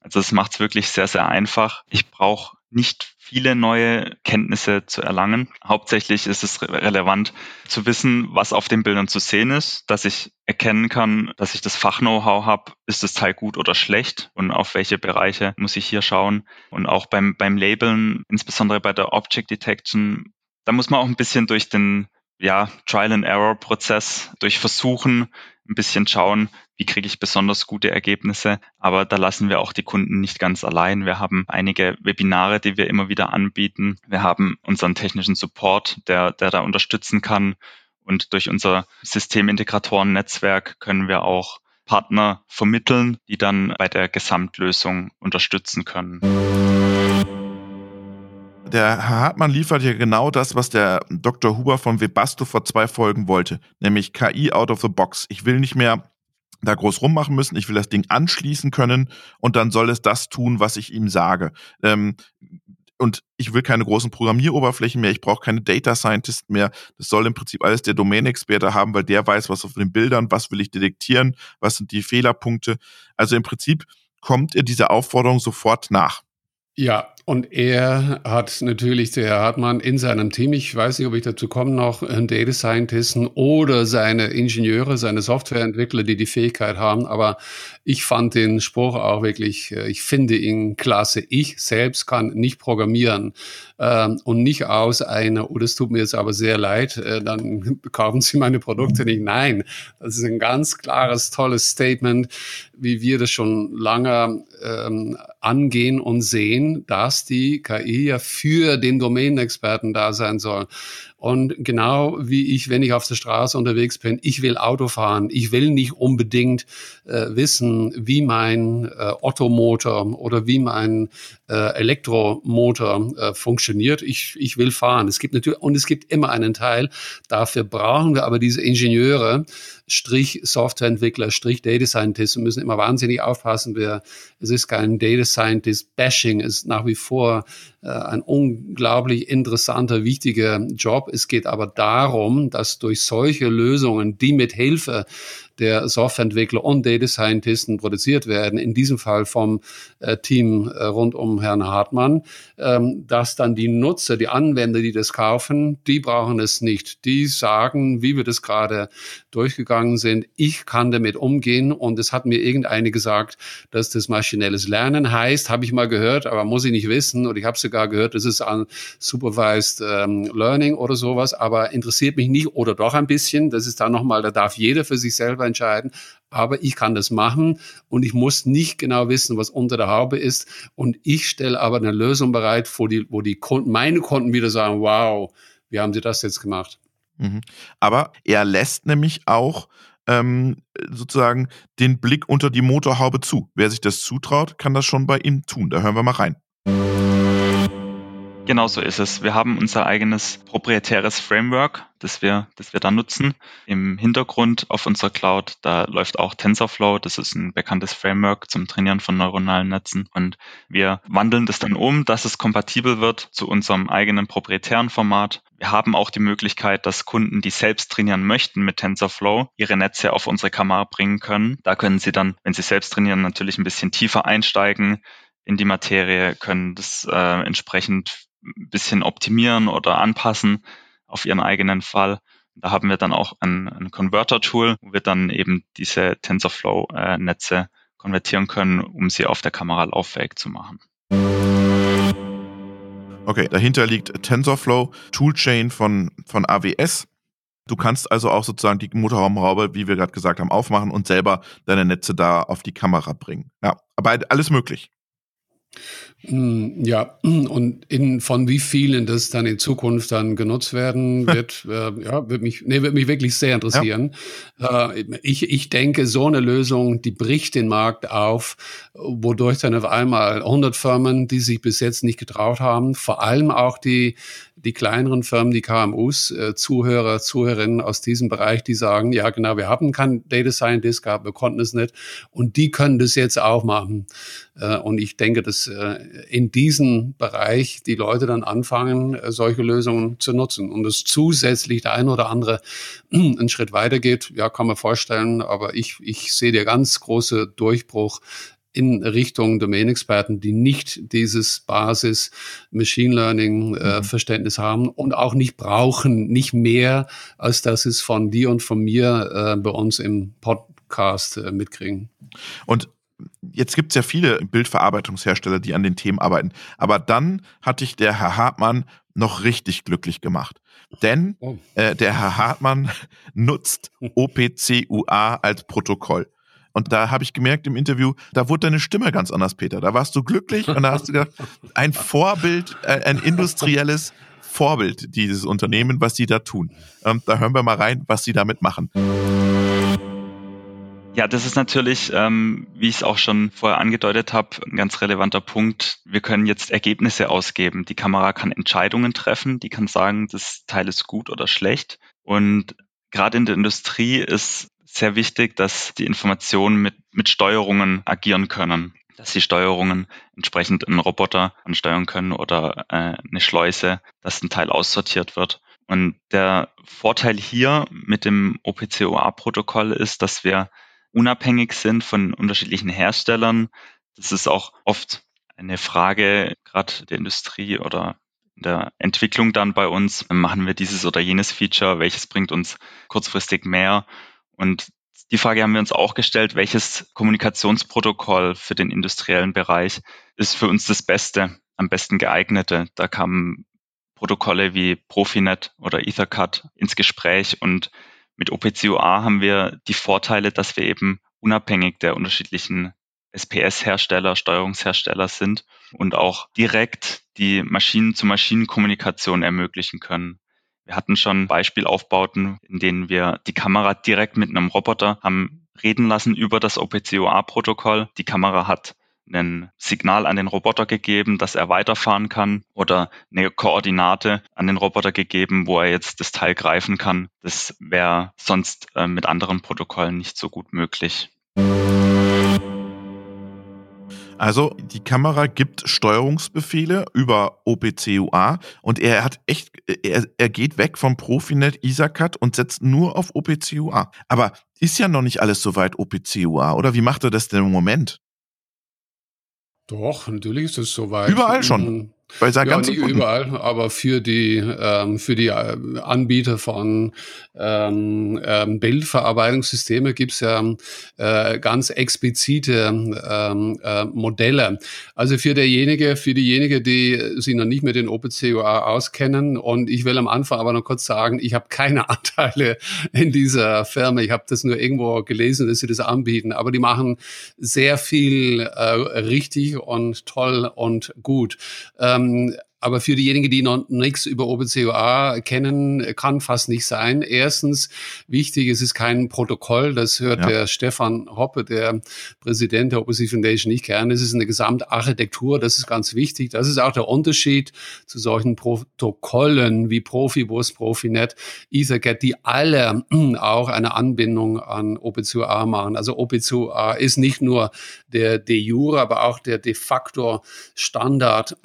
Also es macht es wirklich sehr, sehr einfach. Ich brauche nicht viele neue Kenntnisse zu erlangen. Hauptsächlich ist es relevant zu wissen, was auf den Bildern zu sehen ist, dass ich erkennen kann, dass ich das Fach-Know-how habe, ist das Teil gut oder schlecht und auf welche Bereiche muss ich hier schauen. Und auch beim, beim Labeln, insbesondere bei der Object Detection, da muss man auch ein bisschen durch den ja, Trial-and-Error-Prozess, durch Versuchen ein bisschen schauen, wie kriege ich besonders gute Ergebnisse. Aber da lassen wir auch die Kunden nicht ganz allein. Wir haben einige Webinare, die wir immer wieder anbieten. Wir haben unseren technischen Support, der, der da unterstützen kann. Und durch unser Systemintegratoren-Netzwerk können wir auch Partner vermitteln, die dann bei der Gesamtlösung unterstützen können der Herr Hartmann liefert ja genau das, was der Dr. Huber von Webasto vor zwei Folgen wollte, nämlich KI out of the box. Ich will nicht mehr da groß rummachen müssen, ich will das Ding anschließen können und dann soll es das tun, was ich ihm sage. Ähm, und ich will keine großen Programmieroberflächen mehr, ich brauche keine Data Scientist mehr. Das soll im Prinzip alles der Domain-Experte haben, weil der weiß, was auf den Bildern, was will ich detektieren, was sind die Fehlerpunkte. Also im Prinzip kommt ihr dieser Aufforderung sofort nach. Ja, und er hat natürlich, der Hartmann, in seinem Team, ich weiß nicht, ob ich dazu komme, noch einen Data Scientisten oder seine Ingenieure, seine Softwareentwickler, die die Fähigkeit haben. Aber ich fand den Spruch auch wirklich, äh, ich finde ihn klasse. Ich selbst kann nicht programmieren ähm, und nicht aus einer, oh, das tut mir jetzt aber sehr leid, äh, dann kaufen Sie meine Produkte nicht. Nein, das ist ein ganz klares, tolles Statement, wie wir das schon lange ähm, angehen und sehen, dass die KI ja für den Domänenexperten da sein soll. Und genau wie ich, wenn ich auf der Straße unterwegs bin, ich will Auto fahren. Ich will nicht unbedingt äh, wissen, wie mein äh, Ottomotor oder wie mein äh, Elektromotor äh, funktioniert. Ich, ich will fahren. Es gibt natürlich, und es gibt immer einen Teil. Dafür brauchen wir aber diese Ingenieure, Strich Softwareentwickler, Strich Data Scientist. Wir müssen immer wahnsinnig aufpassen. Wir, es ist kein Data Scientist Bashing. Ist nach wie vor äh, ein unglaublich interessanter, wichtiger Job. Es geht aber darum, dass durch solche Lösungen, die mit Hilfe der Softwareentwickler und Data Scientisten produziert werden, in diesem Fall vom äh, Team äh, rund um Herrn Hartmann, ähm, dass dann die Nutzer, die Anwender, die das kaufen, die brauchen es nicht. Die sagen, wie wir das gerade durchgegangen sind, ich kann damit umgehen. Und es hat mir irgendeine gesagt, dass das maschinelles Lernen heißt, habe ich mal gehört, aber muss ich nicht wissen. Und ich habe sogar gehört, das ist ein Supervised ähm, Learning oder sowas, aber interessiert mich nicht. Oder doch ein bisschen, das ist dann nochmal, da darf jeder für sich selber entscheiden. Aber ich kann das machen und ich muss nicht genau wissen, was unter der Haube ist. Und ich stelle aber eine Lösung bereit, wo die, wo die Kunden, meine Kunden wieder sagen, wow, wie haben Sie das jetzt gemacht? Mhm. Aber er lässt nämlich auch ähm, sozusagen den Blick unter die Motorhaube zu. Wer sich das zutraut, kann das schon bei ihm tun. Da hören wir mal rein. Genau so ist es. Wir haben unser eigenes proprietäres Framework, das wir, das wir da nutzen. Im Hintergrund auf unserer Cloud, da läuft auch TensorFlow. Das ist ein bekanntes Framework zum Trainieren von neuronalen Netzen. Und wir wandeln das dann um, dass es kompatibel wird zu unserem eigenen proprietären Format. Wir haben auch die Möglichkeit, dass Kunden, die selbst trainieren möchten mit TensorFlow, ihre Netze auf unsere Kamera bringen können. Da können sie dann, wenn sie selbst trainieren, natürlich ein bisschen tiefer einsteigen in die Materie, können das äh, entsprechend ein bisschen optimieren oder anpassen auf ihren eigenen Fall. Da haben wir dann auch ein, ein Converter-Tool, wo wir dann eben diese TensorFlow-Netze konvertieren können, um sie auf der Kamera lauffähig zu machen. Okay, dahinter liegt TensorFlow, Toolchain von, von AWS. Du kannst also auch sozusagen die Motorraumraube, wie wir gerade gesagt haben, aufmachen und selber deine Netze da auf die Kamera bringen. Ja, aber alles möglich. Hm, ja, und in, von wie vielen das dann in Zukunft dann genutzt werden wird, äh, ja, wird mich, nee, wird mich wirklich sehr interessieren. Ja. Äh, ich, ich denke, so eine Lösung, die bricht den Markt auf, wodurch dann auf einmal 100 Firmen, die sich bis jetzt nicht getraut haben, vor allem auch die, die kleineren Firmen, die KMUs, äh, Zuhörer, Zuhörerinnen aus diesem Bereich, die sagen, ja genau, wir haben keinen Data Scientist gehabt, wir konnten es nicht und die können das jetzt auch machen. Äh, und ich denke, dass äh, in diesem Bereich die Leute dann anfangen, äh, solche Lösungen zu nutzen und es zusätzlich der ein oder andere einen Schritt weitergeht, ja, kann man vorstellen, aber ich, ich sehe der ganz große Durchbruch in Richtung Domain-Experten, die nicht dieses Basis Machine Learning äh, mhm. Verständnis haben und auch nicht brauchen, nicht mehr, als dass es von dir und von mir äh, bei uns im Podcast äh, mitkriegen. Und jetzt gibt es ja viele Bildverarbeitungshersteller, die an den Themen arbeiten. Aber dann hat dich der Herr Hartmann noch richtig glücklich gemacht. Denn oh. äh, der Herr Hartmann nutzt OPCUA als Protokoll. Und da habe ich gemerkt im Interview, da wurde deine Stimme ganz anders, Peter. Da warst du glücklich und da hast du gedacht, ein Vorbild, äh, ein industrielles Vorbild, dieses Unternehmen, was sie da tun. Ähm, da hören wir mal rein, was sie damit machen. Ja, das ist natürlich, ähm, wie ich es auch schon vorher angedeutet habe, ein ganz relevanter Punkt. Wir können jetzt Ergebnisse ausgeben. Die Kamera kann Entscheidungen treffen, die kann sagen, das Teil ist gut oder schlecht. Und gerade in der Industrie ist sehr wichtig, dass die Informationen mit, mit Steuerungen agieren können. Dass die Steuerungen entsprechend einen Roboter ansteuern können oder äh, eine Schleuse, dass ein Teil aussortiert wird. Und der Vorteil hier mit dem OPCOA-Protokoll ist, dass wir unabhängig sind von unterschiedlichen Herstellern. Das ist auch oft eine Frage gerade der Industrie oder der Entwicklung dann bei uns. Machen wir dieses oder jenes Feature? Welches bringt uns kurzfristig mehr? Und die Frage haben wir uns auch gestellt, welches Kommunikationsprotokoll für den industriellen Bereich ist für uns das Beste, am besten geeignete. Da kamen Protokolle wie Profinet oder Ethercut ins Gespräch und mit OPCOA haben wir die Vorteile, dass wir eben unabhängig der unterschiedlichen SPS-Hersteller, Steuerungshersteller sind und auch direkt die Maschinen-zu-Maschinen-Kommunikation ermöglichen können. Wir hatten schon Beispielaufbauten, in denen wir die Kamera direkt mit einem Roboter haben reden lassen über das OPC-UA-Protokoll. Die Kamera hat ein Signal an den Roboter gegeben, dass er weiterfahren kann oder eine Koordinate an den Roboter gegeben, wo er jetzt das Teil greifen kann. Das wäre sonst äh, mit anderen Protokollen nicht so gut möglich. Also die Kamera gibt Steuerungsbefehle über OPC-UA und er hat echt, er, er geht weg vom Profinet ISACAT und setzt nur auf OPC-UA. Aber ist ja noch nicht alles soweit OPC-UA, oder? Wie macht er das denn im Moment? Doch, natürlich ist es soweit. Überall schon. Bei seinen ja, nicht überall, aber für die, ähm, für die äh, Anbieter von ähm, ähm, Bildverarbeitungssysteme gibt es ja äh, ganz explizite ähm, äh, Modelle. Also für derjenige, für diejenige, die sich noch nicht mit den OpenCUA auskennen und ich will am Anfang aber noch kurz sagen, ich habe keine Anteile in dieser Firma. Ich habe das nur irgendwo gelesen, dass sie das anbieten, aber die machen sehr viel äh, richtig und toll und gut. Ähm, ähm, aber für diejenigen, die noch nichts über OpenCOA kennen, kann fast nicht sein. Erstens, wichtig, es ist kein Protokoll. Das hört ja. der Stefan Hoppe, der Präsident der Open Foundation, nicht gerne. Es ist eine Gesamtarchitektur. Das ist ganz wichtig. Das ist auch der Unterschied zu solchen Protokollen wie Profibus, Profinet, Ethercat, die alle auch eine Anbindung an OpenCOA machen. Also OpenCOA ist nicht nur der de jure, aber auch der de facto Standard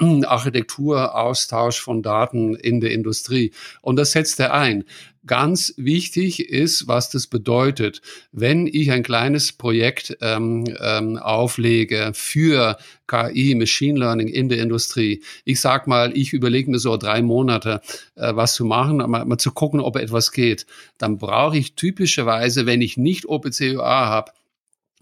Austausch von Daten in der Industrie. Und das setzt er ein. Ganz wichtig ist, was das bedeutet. Wenn ich ein kleines Projekt ähm, ähm, auflege für KI, Machine Learning in der Industrie, ich sag mal, ich überlege mir so drei Monate, äh, was zu machen, mal, mal zu gucken, ob etwas geht, dann brauche ich typischerweise, wenn ich nicht OPCUA habe,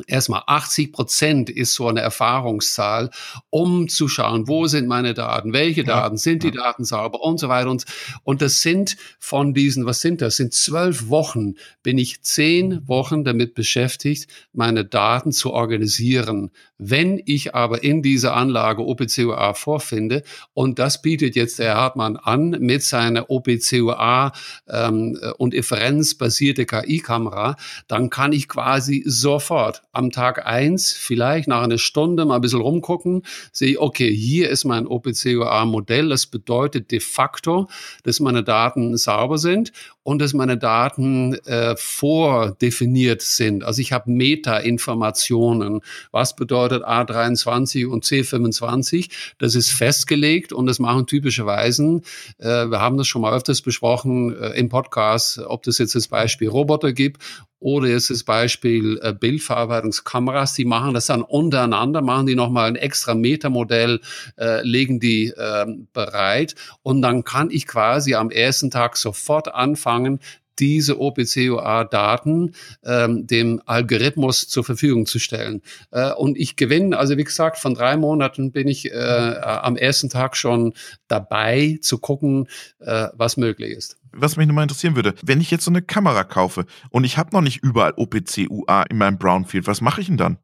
Erstmal 80 Prozent ist so eine Erfahrungszahl, um zu schauen, wo sind meine Daten, welche Daten, sind die Daten sauber und so weiter. Und, und das sind von diesen, was sind das? Sind zwölf Wochen, bin ich zehn Wochen damit beschäftigt, meine Daten zu organisieren. Wenn ich aber in dieser Anlage OPCUA vorfinde, und das bietet jetzt der Hartmann an mit seiner OPCUA ähm, und inferenzbasierte KI-Kamera, dann kann ich quasi sofort am Tag eins vielleicht nach einer Stunde mal ein bisschen rumgucken, sehe ich, okay, hier ist mein OPCUA-Modell. Das bedeutet de facto, dass meine Daten sauber sind und dass meine Daten äh, vordefiniert sind. Also ich habe Meta-Informationen. Was bedeutet A23 und C25? Das ist festgelegt und das machen typischerweise, äh, wir haben das schon mal öfters besprochen äh, im Podcast, ob das jetzt das Beispiel Roboter gibt oder jetzt das Beispiel äh, Bildverarbeitungskameras, die machen das dann untereinander, machen die nochmal ein extra Metamodell, äh, legen die äh, bereit. Und dann kann ich quasi am ersten Tag sofort anfangen, diese OPCOA-Daten ähm, dem Algorithmus zur Verfügung zu stellen. Äh, und ich gewinne, also wie gesagt, von drei Monaten bin ich äh, am ersten Tag schon dabei zu gucken, äh, was möglich ist was mich nochmal interessieren würde, wenn ich jetzt so eine Kamera kaufe und ich habe noch nicht überall OPC UA in meinem Brownfield, was mache ich denn dann?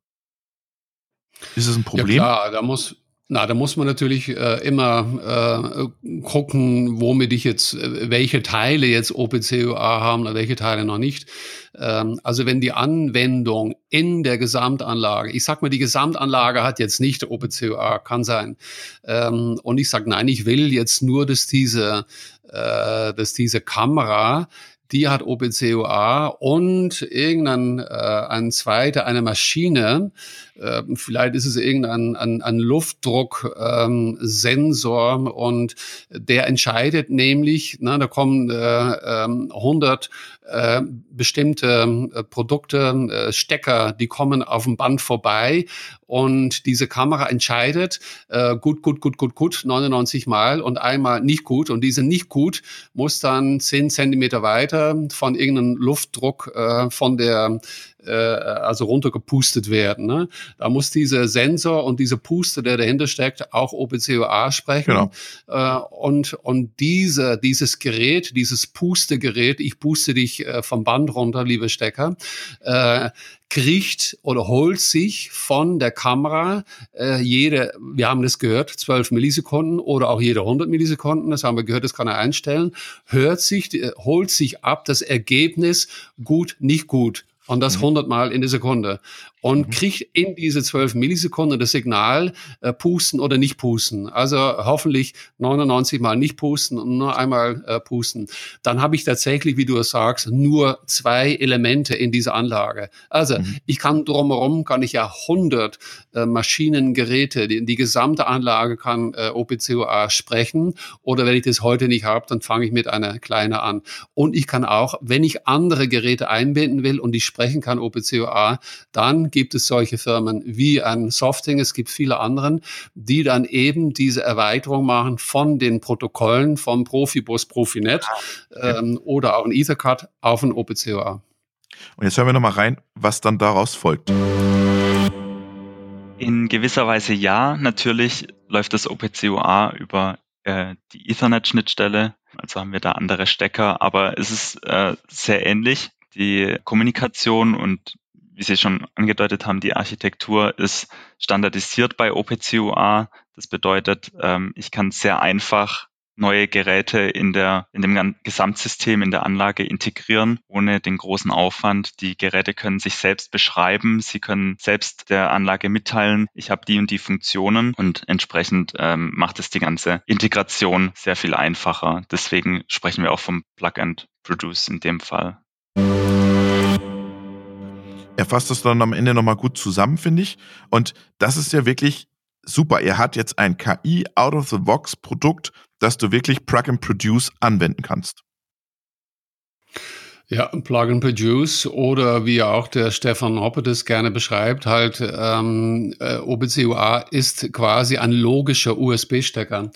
Ist es ein Problem? Ja klar, da muss, na, da muss man natürlich äh, immer äh, gucken, womit ich jetzt, äh, welche Teile jetzt OPCUA haben oder welche Teile noch nicht. Ähm, also wenn die Anwendung in der Gesamtanlage, ich sag mal, die Gesamtanlage hat jetzt nicht OPCUA, kann sein. Ähm, und ich sag, nein, ich will jetzt nur, dass diese, äh, dass diese Kamera die hat OPCOA und irgendein äh, ein zweiter, eine Maschine, äh, vielleicht ist es irgendein ein, ein Luftdrucksensor ähm, und der entscheidet nämlich, na, da kommen äh, äh, 100 äh, bestimmte äh, Produkte, äh, Stecker, die kommen auf dem Band vorbei und diese Kamera entscheidet äh, gut, gut, gut, gut, gut 99 Mal und einmal nicht gut. Und diese nicht gut muss dann 10 Zentimeter weiter von irgendeinem Luftdruck äh, von der äh, also runtergepustet werden. Ne? Da muss dieser Sensor und dieser Puster, der dahinter steckt, auch OPCOA sprechen. Genau. Äh, und und diese, dieses Gerät, dieses Pustegerät, ich puste dich äh, vom Band runter, liebe Stecker, äh, kriegt oder holt sich von der Kamera äh, jede, wir haben das gehört, 12 Millisekunden oder auch jede 100 Millisekunden, das haben wir gehört, das kann er einstellen, hört sich, holt sich ab das Ergebnis gut, nicht gut und das 100 mhm. Mal in der Sekunde und mhm. kriegt in diese 12 Millisekunden das Signal, äh, pusten oder nicht pusten. Also hoffentlich 99 Mal nicht pusten und nur einmal äh, pusten. Dann habe ich tatsächlich, wie du es sagst, nur zwei Elemente in dieser Anlage. Also mhm. ich kann drumherum, kann ich ja 100 äh, Maschinen, Geräte, die, die gesamte Anlage kann äh, OPCOA sprechen. Oder wenn ich das heute nicht habe, dann fange ich mit einer kleinen an. Und ich kann auch, wenn ich andere Geräte einbinden will und die sprechen kann OPCOA, dann gibt es solche Firmen wie ein Softing, es gibt viele anderen, die dann eben diese Erweiterung machen von den Protokollen vom Profibus Profinet ähm, oder auch ein Ethercard auf ein OPCOA. Und jetzt hören wir nochmal rein, was dann daraus folgt. In gewisser Weise ja, natürlich läuft das OPCOA über äh, die Ethernet-Schnittstelle, also haben wir da andere Stecker, aber es ist äh, sehr ähnlich. Die Kommunikation und wie Sie schon angedeutet haben, die Architektur ist standardisiert bei OPCUA. Das bedeutet, ähm, ich kann sehr einfach neue Geräte in der, in dem Gesamtsystem, in der Anlage integrieren, ohne den großen Aufwand. Die Geräte können sich selbst beschreiben. Sie können selbst der Anlage mitteilen, ich habe die und die Funktionen und entsprechend ähm, macht es die ganze Integration sehr viel einfacher. Deswegen sprechen wir auch vom Plug and Produce in dem Fall. Er fasst das dann am Ende nochmal gut zusammen, finde ich. Und das ist ja wirklich super. Er hat jetzt ein KI Out-of-the-Box-Produkt, das du wirklich Plug and Produce anwenden kannst. Ja, Plug and Produce oder wie auch der Stefan Hoppe das gerne beschreibt, halt ähm, äh, OBCUA ist quasi ein logischer USB-Stecker.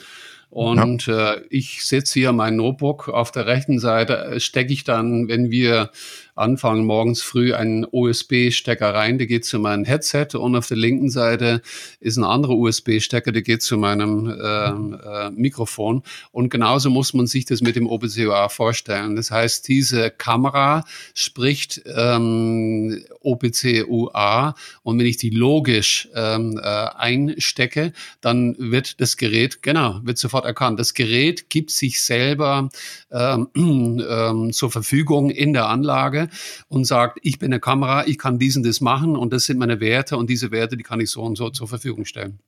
Und ja. äh, ich setze hier mein Notebook auf der rechten Seite, äh, stecke ich dann, wenn wir anfangen, morgens früh einen USB-Stecker rein, der geht zu meinem Headset und auf der linken Seite ist ein anderer USB-Stecker, der geht zu meinem äh, äh, Mikrofon. Und genauso muss man sich das mit dem OPCOA vorstellen. Das heißt, diese Kamera spricht ähm, OPCUA und wenn ich die logisch ähm, äh, einstecke, dann wird das Gerät, genau, wird sofort erkannt. Das Gerät gibt sich selber ähm, ähm, zur Verfügung in der Anlage und sagt, ich bin eine Kamera, ich kann diesen das machen und das sind meine Werte und diese Werte, die kann ich so und so zur Verfügung stellen.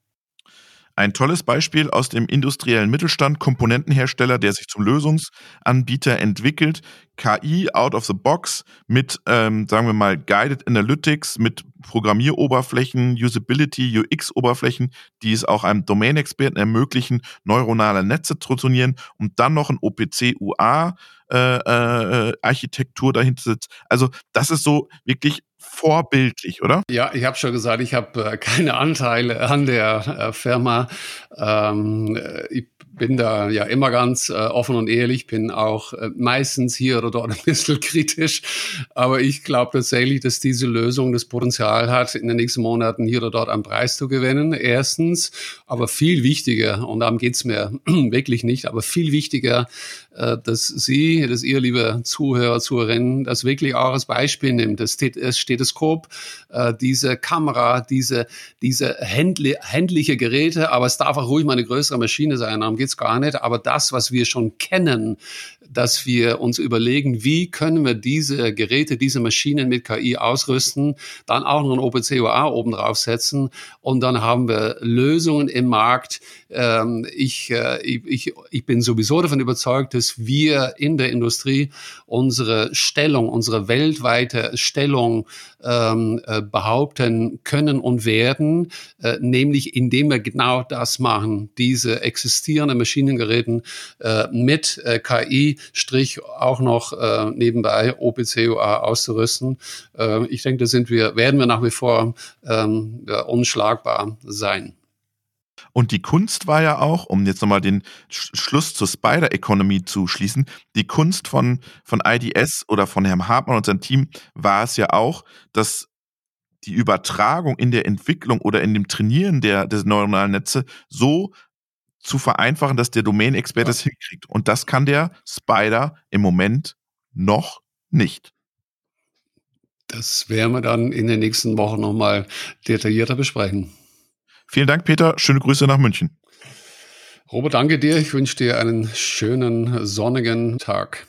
Ein tolles Beispiel aus dem industriellen Mittelstand, Komponentenhersteller, der sich zum Lösungsanbieter entwickelt, KI out of the box mit, ähm, sagen wir mal, Guided Analytics, mit Programmieroberflächen, Usability, UX-Oberflächen, die es auch einem Domain-Experten ermöglichen, neuronale Netze zu trainieren und dann noch ein OPC-UA äh, äh, Architektur dahinter sitzt. Also das ist so wirklich vorbildlich, oder? Ja, ich habe schon gesagt, ich habe äh, keine Anteile an der äh, Firma. Ähm, äh, ich bin da ja immer ganz äh, offen und ehrlich, bin auch äh, meistens hier oder dort ein bisschen kritisch. Aber ich glaube tatsächlich, dass diese Lösung das Potenzial hat, in den nächsten Monaten hier oder dort einen Preis zu gewinnen. Erstens, aber viel wichtiger, und darum geht's mir wirklich nicht, aber viel wichtiger, äh, dass Sie, dass ihr, liebe Zuhörer, Zuhörerinnen, das wirklich auch als Beispiel nimmt. Das Stethoskop, äh, diese Kamera, diese, diese händliche Geräte, aber es darf auch ruhig mal eine größere Maschine sein, darum geht's gar nicht. Aber das, was wir schon kennen, dass wir uns überlegen, wie können wir diese Geräte, diese Maschinen mit KI ausrüsten, dann auch noch ein OpenCOA oben draufsetzen und dann haben wir Lösungen im Markt. Ähm, ich, äh, ich, ich bin sowieso davon überzeugt, dass wir in der Industrie unsere Stellung, unsere weltweite Stellung ähm, äh, behaupten können und werden, äh, nämlich indem wir genau das machen, diese existierenden Maschinengeräten äh, mit äh, KI Strich auch noch äh, nebenbei OPCUA auszurüsten. Äh, ich denke, da sind wir, werden wir nach wie vor ähm, unschlagbar sein. Und die Kunst war ja auch, um jetzt nochmal den Sch Schluss zur Spider Economy zu schließen, die Kunst von, von IDS oder von Herrn Hartmann und seinem Team war es ja auch, dass die Übertragung in der Entwicklung oder in dem Trainieren der, der neuronalen Netze so zu vereinfachen, dass der Domain-Experte es hinkriegt. Und das kann der Spider im Moment noch nicht. Das werden wir dann in den nächsten Wochen nochmal detaillierter besprechen. Vielen Dank, Peter. Schöne Grüße nach München. Robert, danke dir. Ich wünsche dir einen schönen sonnigen Tag.